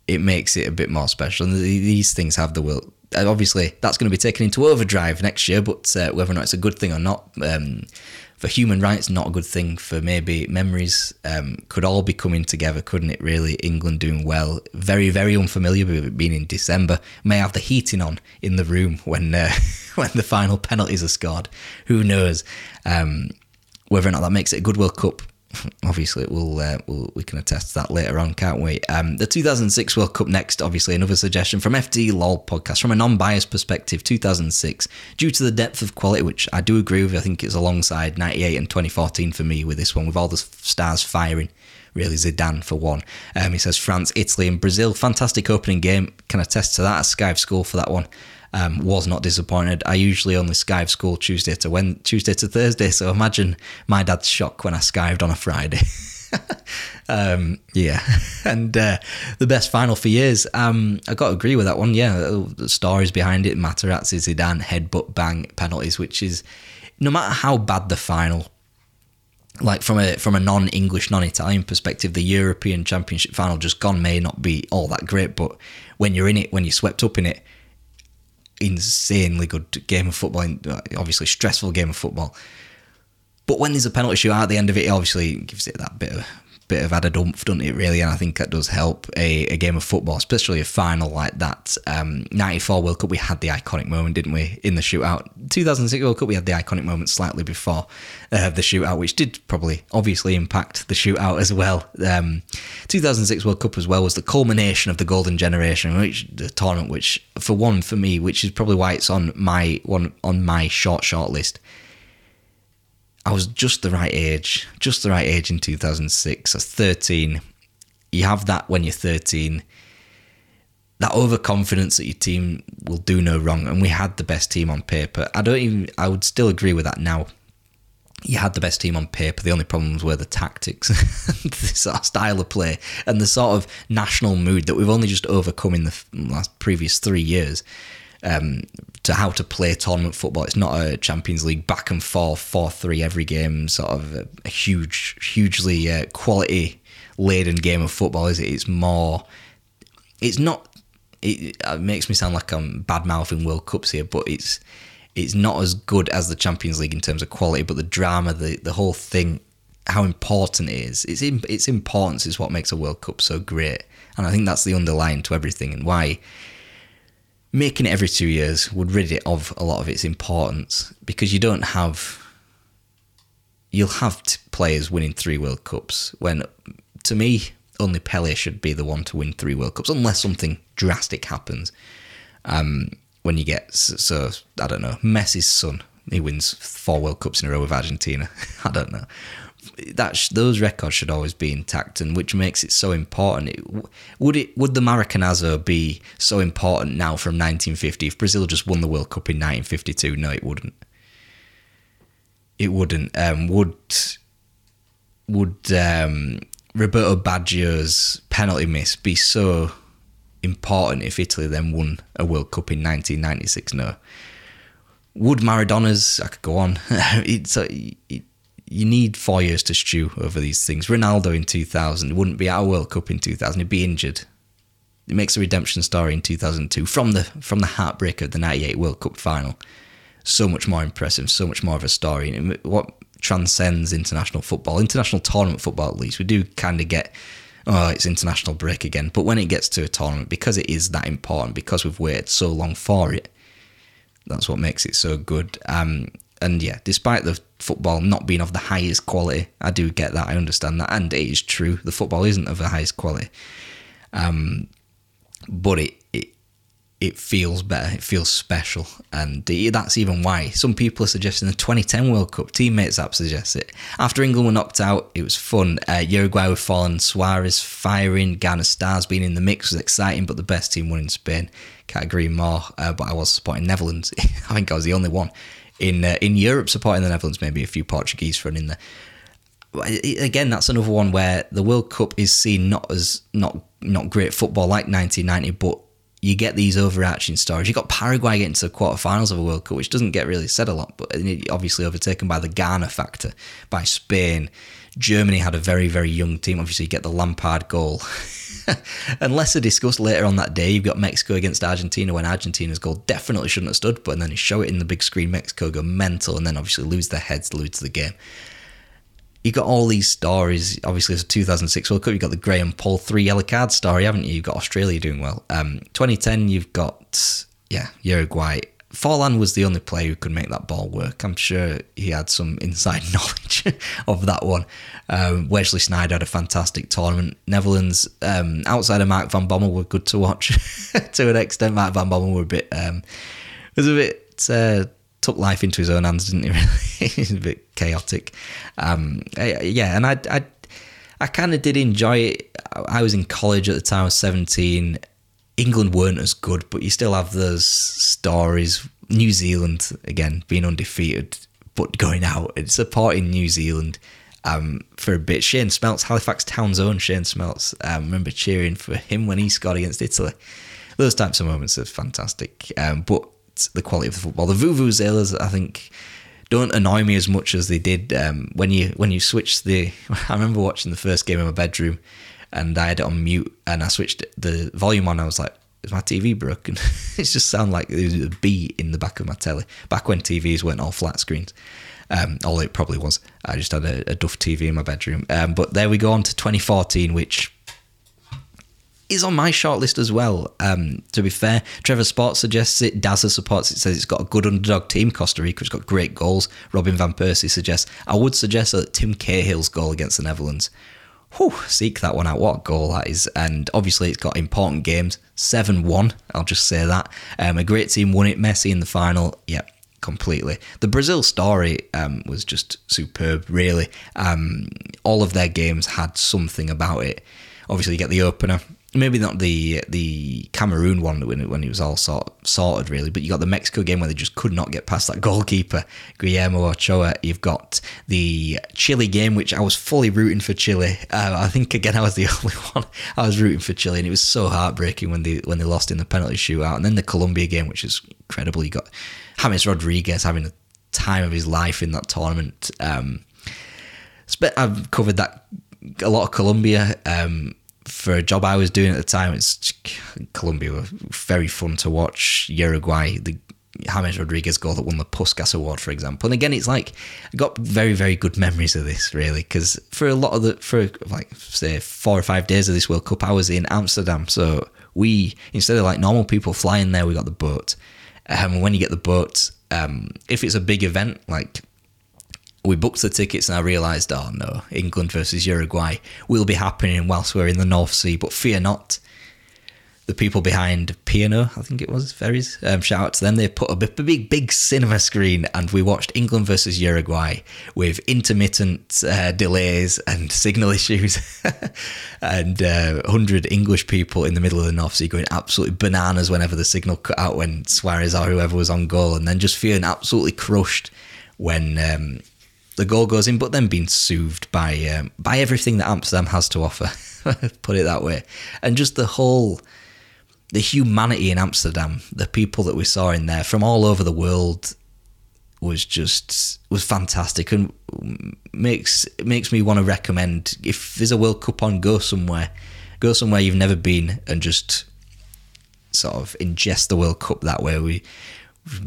It makes it a bit more special, and these things have the will. Obviously, that's going to be taken into overdrive next year, but uh, whether or not it's a good thing or not, um, for human rights, not a good thing. For maybe memories, um, could all be coming together, couldn't it? Really, England doing well. Very, very unfamiliar with it being in December. May have the heating on in the room when uh, when the final penalties are scored. Who knows? Um, whether or not that makes it a good World Cup obviously we'll, uh, we'll, we can attest to that later on, can't we? Um, the 2006 World Cup next. Obviously, another suggestion from FD LOL podcast from a non-biased perspective. 2006, due to the depth of quality, which I do agree with. I think it's alongside 98 and 2014 for me with this one, with all the stars firing. Really, Zidane for one. Um, he says France, Italy, and Brazil. Fantastic opening game. Can attest to that. A Skive score for that one. Um, was not disappointed. I usually only skive school Tuesday to when Tuesday to Thursday, so imagine my dad's shock when I skived on a Friday. um, yeah, and uh, the best final for years. Um, I got to agree with that one. Yeah, the stories behind it: Materazzi, Zidane, headbutt, bang, penalties. Which is no matter how bad the final, like from a from a non-English, non-Italian perspective, the European Championship final just gone may not be all that great, but when you're in it, when you're swept up in it, insanely good game of football. Uh, obviously, stressful game of football. But when there's a penalty shootout at the end of it, it obviously gives it that bit of bit of added oomph, doesn't it? Really, and I think that does help a, a game of football, especially a final like that. Um, '94 World Cup, we had the iconic moment, didn't we, in the shootout? 2006 World Cup, we had the iconic moment slightly before uh, the shootout, which did probably obviously impact the shootout as well. Um, 2006 World Cup as well was the culmination of the golden generation, which the tournament, which for one for me, which is probably why it's on my one on my short short list I was just the right age, just the right age in 2006. I was 13. You have that when you're 13. That overconfidence that your team will do no wrong, and we had the best team on paper. I don't even. I would still agree with that now. You had the best team on paper. The only problems were the tactics, the sort of style of play, and the sort of national mood that we've only just overcome in the last previous three years um, to how to play tournament football. It's not a Champions League back and forth, 4 3 every game, sort of a, a huge, hugely uh, quality laden game of football, is it? It's more, it's not, it, it makes me sound like I'm bad mouthing World Cups here, but it's, it's not as good as the Champions League in terms of quality, but the drama, the, the whole thing, how important it is. Its, its importance is what makes a World Cup so great. And I think that's the underlying to everything and why making it every two years would rid it of a lot of its importance because you don't have you'll have players winning three World Cups when to me only Pele should be the one to win three World Cups unless something drastic happens. Um, when you get so I don't know Messi's son he wins four World Cups in a row with Argentina. I don't know, that those records should always be intact, and which makes it so important. It, would it would the Maracanazo be so important now from 1950 if Brazil just won the World Cup in 1952? No, it wouldn't. It wouldn't. Um, would would um, Roberto Baggio's penalty miss be so important if Italy then won a World Cup in 1996? No. Would Maradona's? I could go on. it's a, it, you need four years to stew over these things. Ronaldo in 2000 wouldn't be at a World Cup in 2000; he'd be injured. It makes a redemption story in 2002 from the from the heartbreak of the '98 World Cup final. So much more impressive, so much more of a story. What transcends international football, international tournament football at least. We do kind of get, oh, it's international break again. But when it gets to a tournament, because it is that important, because we've waited so long for it, that's what makes it so good. Um, and yeah, despite the football not being of the highest quality, I do get that. I understand that, and it is true. The football isn't of the highest quality, um, but it, it it feels better. It feels special, and that's even why some people are suggesting the 2010 World Cup. Teammates app suggests it. After England were knocked out, it was fun. Uh, Uruguay were falling, Suarez firing, Ghana Stars being in the mix was exciting, but the best team won in Spain. Can't agree more. Uh, but I was supporting Netherlands. I think I was the only one in uh, in Europe supporting the Netherlands, maybe a few Portuguese run in there. Again, that's another one where the World Cup is seen not as not not great football like 1990, but you get these overarching stories. You got Paraguay getting to the quarterfinals of a World Cup, which doesn't get really said a lot, but obviously overtaken by the Ghana factor, by Spain. Germany had a very very young team. Obviously, you get the Lampard goal. and they discuss later on that day, you've got Mexico against Argentina when Argentina's goal definitely shouldn't have stood, but then you show it in the big screen, Mexico go mental and then obviously lose their heads, lose the game. You've got all these stories. Obviously, it's a 2006 World Cup. You've got the Graham Poll three yellow card story, haven't you? You've got Australia doing well. Um, 2010, you've got yeah Uruguay Forlan was the only player who could make that ball work. I'm sure he had some inside knowledge of that one. Um, Wesley Sneijder had a fantastic tournament. Netherlands, um, outside of Mark van Bommel, were good to watch to an extent. Mark van Bommel were a bit, um, was a bit, uh, took life into his own hands, didn't he? Really, a bit chaotic. Um, yeah, and I, I, I kind of did enjoy it. I was in college at the time. I was 17 England weren't as good, but you still have those stories. New Zealand, again, being undefeated, but going out and supporting New Zealand um, for a bit. Shane Smeltz, Halifax Town's own Shane Smeltz. Um, remember cheering for him when he scored against Italy. Those types of moments are fantastic. Um, but the quality of the football, the vuvuzelas, I think, don't annoy me as much as they did um, when you when you switch the. I remember watching the first game in my bedroom, and I had it on mute, and I switched the volume on. I was like, "Is my TV broken?" it just sounded like there was a bee in the back of my telly. Back when TVs weren't all flat screens. Um, although it probably was. I just had a, a Duff TV in my bedroom. Um, but there we go on to 2014, which is on my shortlist as well. Um, to be fair, Trevor Sports suggests it. Dazza supports it. Says it's got a good underdog team. Costa Rica, it's got great goals. Robin van Persie suggests. I would suggest that Tim Cahill's goal against the Netherlands. Whew, seek that one out. What goal that is. And obviously, it's got important games. 7 1, I'll just say that. Um, a great team won it. Messi in the final. Yep, completely. The Brazil story um, was just superb, really. Um, all of their games had something about it. Obviously, you get the opener. Maybe not the the Cameroon one when, when it was all sort, sorted, really, but you got the Mexico game where they just could not get past that goalkeeper, Guillermo Ochoa. You've got the Chile game, which I was fully rooting for Chile. Uh, I think, again, I was the only one. I was rooting for Chile, and it was so heartbreaking when they when they lost in the penalty shootout. And then the Colombia game, which is incredible. You got James Rodriguez having the time of his life in that tournament. Um, I've covered that a lot of Colombia um, for a job I was doing at the time. It's Colombia were very fun to watch. Uruguay, the James Rodriguez goal that won the Puskas Award, for example. And again, it's like I got very, very good memories of this, really, because for a lot of the for like say four or five days of this World Cup, I was in Amsterdam. So we instead of like normal people flying there, we got the boat. Um, when you get the boat, um, if it's a big event like we booked the tickets and I realised, oh no, England versus Uruguay will be happening whilst we're in the North Sea. But fear not, the people behind P&O, I think it was, Ferries, um, shout out to them. They put a big, big, big cinema screen and we watched England versus Uruguay with intermittent uh, delays and signal issues and uh, 100 English people in the middle of the North Sea going absolutely bananas whenever the signal cut out when Suarez or whoever was on goal and then just feeling absolutely crushed when um, the goal goes in, but then being soothed by um, by everything that Amsterdam has to offer. put it that way, and just the whole the humanity in Amsterdam, the people that we saw in there from all over the world was just was fantastic and makes makes me want to recommend if there's a World Cup on, go somewhere, go somewhere you've never been and just sort of ingest the World Cup that way. We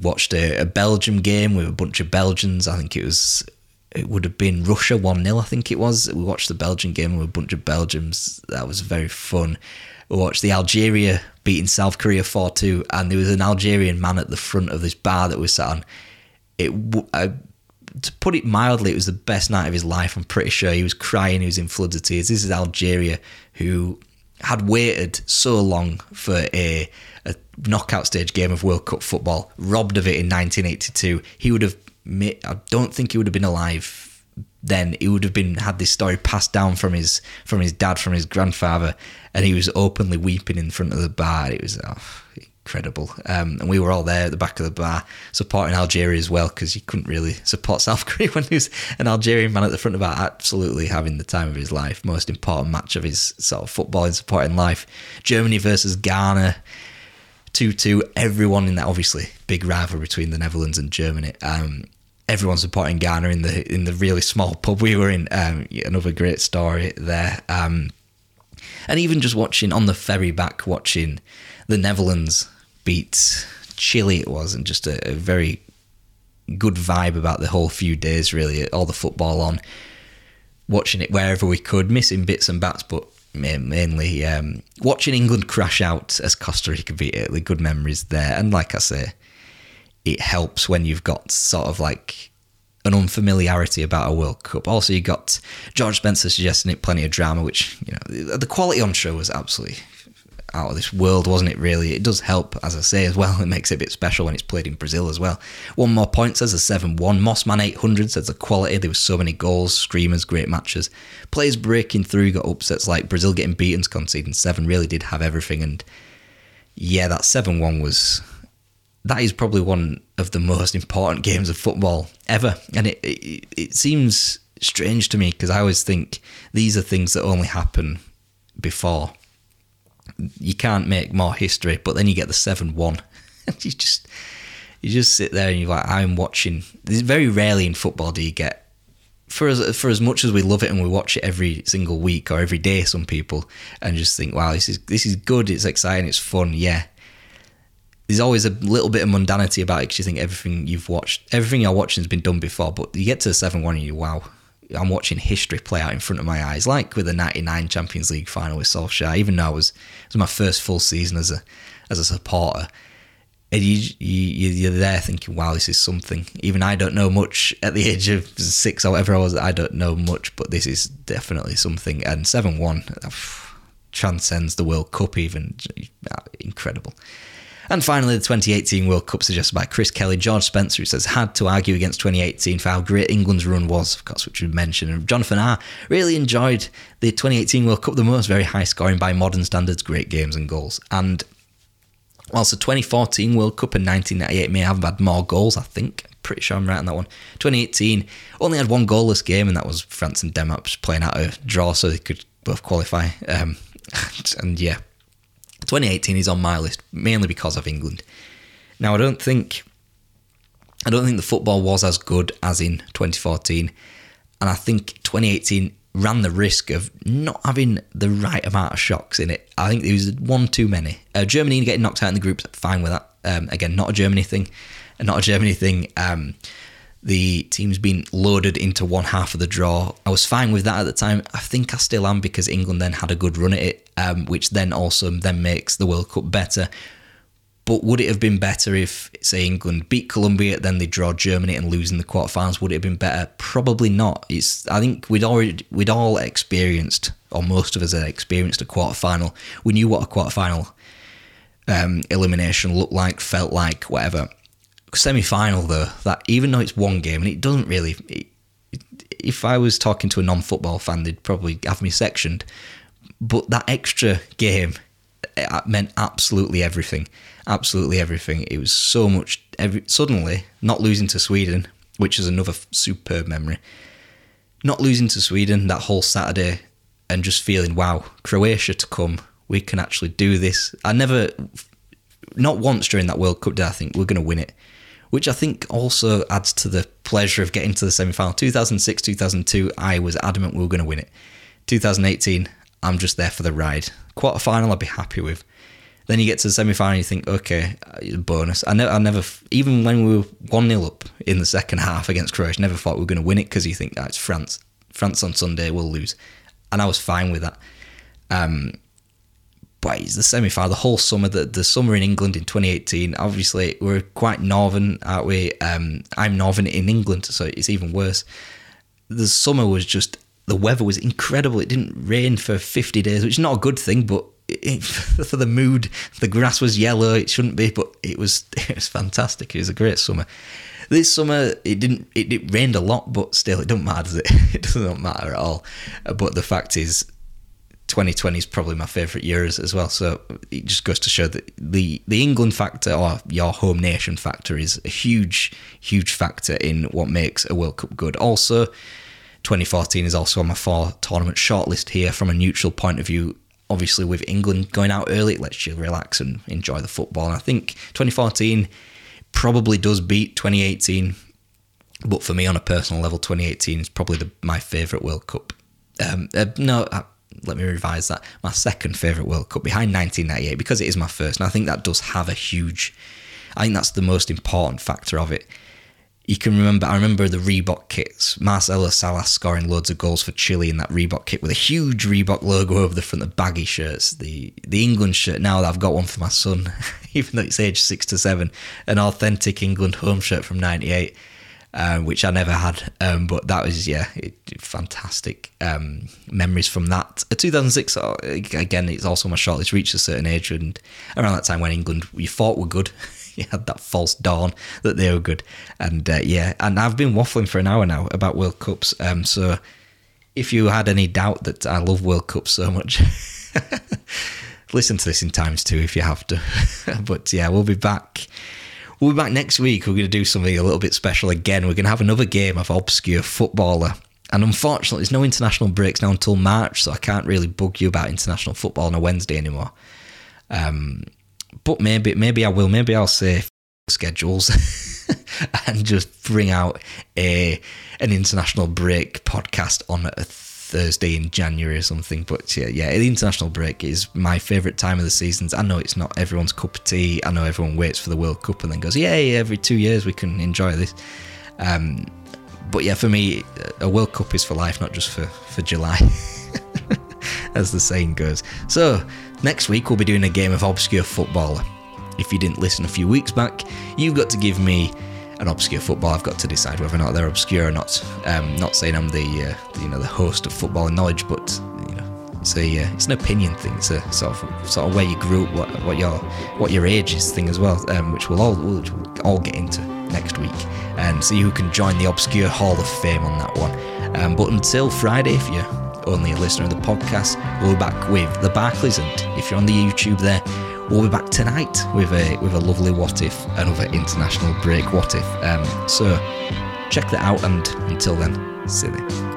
watched a, a Belgium game with a bunch of Belgians. I think it was it would have been Russia 1 0, I think it was. We watched the Belgian game with a bunch of Belgians. That was very fun. We watched the Algeria beating South Korea 4 2, and there was an Algerian man at the front of this bar that we sat on. It, uh, to put it mildly, it was the best night of his life. I'm pretty sure he was crying, he was in floods of tears. This is Algeria, who had waited so long for a, a knockout stage game of World Cup football, robbed of it in 1982. He would have I don't think he would have been alive then. He would have been had this story passed down from his from his dad from his grandfather and he was openly weeping in front of the bar. It was oh, incredible. Um, and we were all there at the back of the bar supporting Algeria as well because you couldn't really support South Korea when there's an Algerian man at the front of bar. Absolutely having the time of his life. Most important match of his sort of footballing supporting life. Germany versus Ghana 2-2 everyone in that obviously big rivalry between the Netherlands and Germany. Um, everyone supporting Ghana in the in the really small pub we were in. Um, another great story there. Um, and even just watching on the ferry back, watching the Netherlands beat Chile, it was, and just a, a very good vibe about the whole few days. Really, all the football on, watching it wherever we could, missing bits and bats, but mainly um, watching England crash out as Costa Rica beat Italy. Good memories there, and like I say, it helps when you've got sort of like an unfamiliarity about a World Cup. Also, you got George Spencer suggesting it, plenty of drama, which you know the quality on show was absolutely out of this world, wasn't it? Really, it does help, as I say, as well. It makes it a bit special when it's played in Brazil as well. One more point says a seven-one. Mossman eight hundred says the quality. There was so many goals, screamers, great matches. Players breaking through, got upsets like Brazil getting beaten, conceding seven. Really did have everything, and yeah, that seven-one was that is probably one of the most important games of football ever. And it, it, it seems strange to me because I always think these are things that only happen before. You can't make more history, but then you get the seven one, and you just you just sit there and you're like, I'm watching. This very rarely in football do you get for as for as much as we love it and we watch it every single week or every day. Some people and just think, wow, this is this is good. It's exciting. It's fun. Yeah. There's always a little bit of mundanity about it because you think everything you've watched, everything you're watching has been done before. But you get to the seven one and you, wow, I'm watching history play out in front of my eyes, like with the '99 Champions League final with Solskjaer. Even though it was it was my first full season as a as a supporter, and you, you you're there thinking, wow, this is something. Even I don't know much at the age of six or whatever I was. I don't know much, but this is definitely something. And seven one transcends the World Cup, even uh, incredible. And finally, the 2018 World Cup suggested by Chris Kelly, George Spencer, who says had to argue against 2018 for how great England's run was, of course, which we mentioned. And Jonathan R really enjoyed the 2018 World Cup the most, very high scoring by modern standards, great games and goals. And whilst the 2014 World Cup and 1998 may have had more goals, I think. Pretty sure I'm right on that one. 2018 only had one goalless game, and that was France and Denmark playing out a draw so they could both qualify. Um, and yeah, 2018 is on my list mainly because of England. Now, I don't think I don't think the football was as good as in 2014, and I think 2018 ran the risk of not having the right amount of shocks in it. I think there was one too many. Uh, Germany getting knocked out in the groups, fine with that. Um, again, not a Germany thing, not a Germany thing. Um, the team's been loaded into one half of the draw. I was fine with that at the time. I think I still am because England then had a good run at it, um, which then also then makes the World Cup better. But would it have been better if, say, England beat Colombia, then they draw Germany and lose in the quarterfinals? Would it have been better? Probably not. It's. I think we'd already we'd all experienced, or most of us had experienced a quarterfinal. We knew what a quarterfinal um, elimination looked like, felt like, whatever. Semi-final though, that even though it's one game and it doesn't really. It, if I was talking to a non-football fan, they'd probably have me sectioned. But that extra game uh, meant absolutely everything absolutely everything. It was so much. Every, suddenly, not losing to Sweden, which is another superb memory. Not losing to Sweden that whole Saturday, and just feeling, wow, Croatia to come. We can actually do this. I never, not once during that World Cup did I think we're going to win it, which I think also adds to the pleasure of getting to the semi final. 2006, 2002, I was adamant we were going to win it. 2018, I'm just there for the ride. Quarter final, I'd be happy with. Then you get to the semi final, you think, okay, bonus. I, ne- I never, even when we were 1 0 up in the second half against Croatia, never thought we were going to win it because you think, oh, France. France on Sunday, we'll lose. And I was fine with that. Um, but it's the semi final, the whole summer, the, the summer in England in 2018. Obviously, we're quite northern, aren't we? Um, I'm northern in England, so it's even worse. The summer was just, the weather was incredible. It didn't rain for 50 days, which is not a good thing, but it, for the mood, the grass was yellow. It shouldn't be, but it was. It was fantastic. It was a great summer. This summer, it didn't. It, it rained a lot, but still, it doesn't matter. Does it? It doesn't matter at all. But the fact is, 2020 is probably my favourite years as well. So it just goes to show that the the England factor or your home nation factor is a huge, huge factor in what makes a World Cup good. Also, 2014 is also on my four tournament shortlist here from a neutral point of view obviously with England going out early, it lets you relax and enjoy the football. And I think 2014 probably does beat 2018, but for me on a personal level, 2018 is probably the, my favourite World Cup. Um, uh, no, uh, let me revise that. My second favourite World Cup behind 1998 because it is my first, and I think that does have a huge. I think that's the most important factor of it you can remember, I remember the Reebok kits. Marcelo Salas scoring loads of goals for Chile in that Reebok kit with a huge Reebok logo over the front of baggy shirts. The the England shirt, now I've got one for my son, even though it's age six to seven, an authentic England home shirt from 98. Um, which I never had, um, but that was yeah, it, fantastic um, memories from that. Uh, 2006 uh, again, it's also my short. It's reached a certain age, and around that time when England you thought were good, you had that false dawn that they were good. And uh, yeah, and I've been waffling for an hour now about World Cups. Um, so if you had any doubt that I love World Cups so much, listen to this in times two if you have to. but yeah, we'll be back. We'll be back next week. We're going to do something a little bit special again. We're going to have another game of obscure footballer. and unfortunately, there's no international breaks now until March, so I can't really bug you about international football on a Wednesday anymore. Um, but maybe, maybe I will. Maybe I'll say schedules and just bring out a an international break podcast on a Thursday in January or something. But yeah, yeah, the international break is my favourite time of the seasons. I know it's not everyone's cup of tea. I know everyone waits for the World Cup and then goes, "Yay! Every two years we can enjoy this." Um, but yeah, for me, a World Cup is for life, not just for for July. as the saying goes. So, next week we'll be doing a game of Obscure Footballer. If you didn't listen a few weeks back, you've got to give me an obscure football. I've got to decide whether or not they're obscure or not. Um, not saying I'm the, uh, you know the host of football knowledge, but you know it's a uh, it's an opinion thing. It's a sort of sort of where you grew up, what, what your what your age is thing as well, um, which we'll all which we'll all get into next week, and see who can join the obscure Hall of Fame on that one. Um, but until Friday, if you're only a listener of the podcast, we'll be back with the Barclays, and if you're on the YouTube there We'll be back tonight with a with a lovely what if, another international break what if. Um, so check that out, and until then, silly.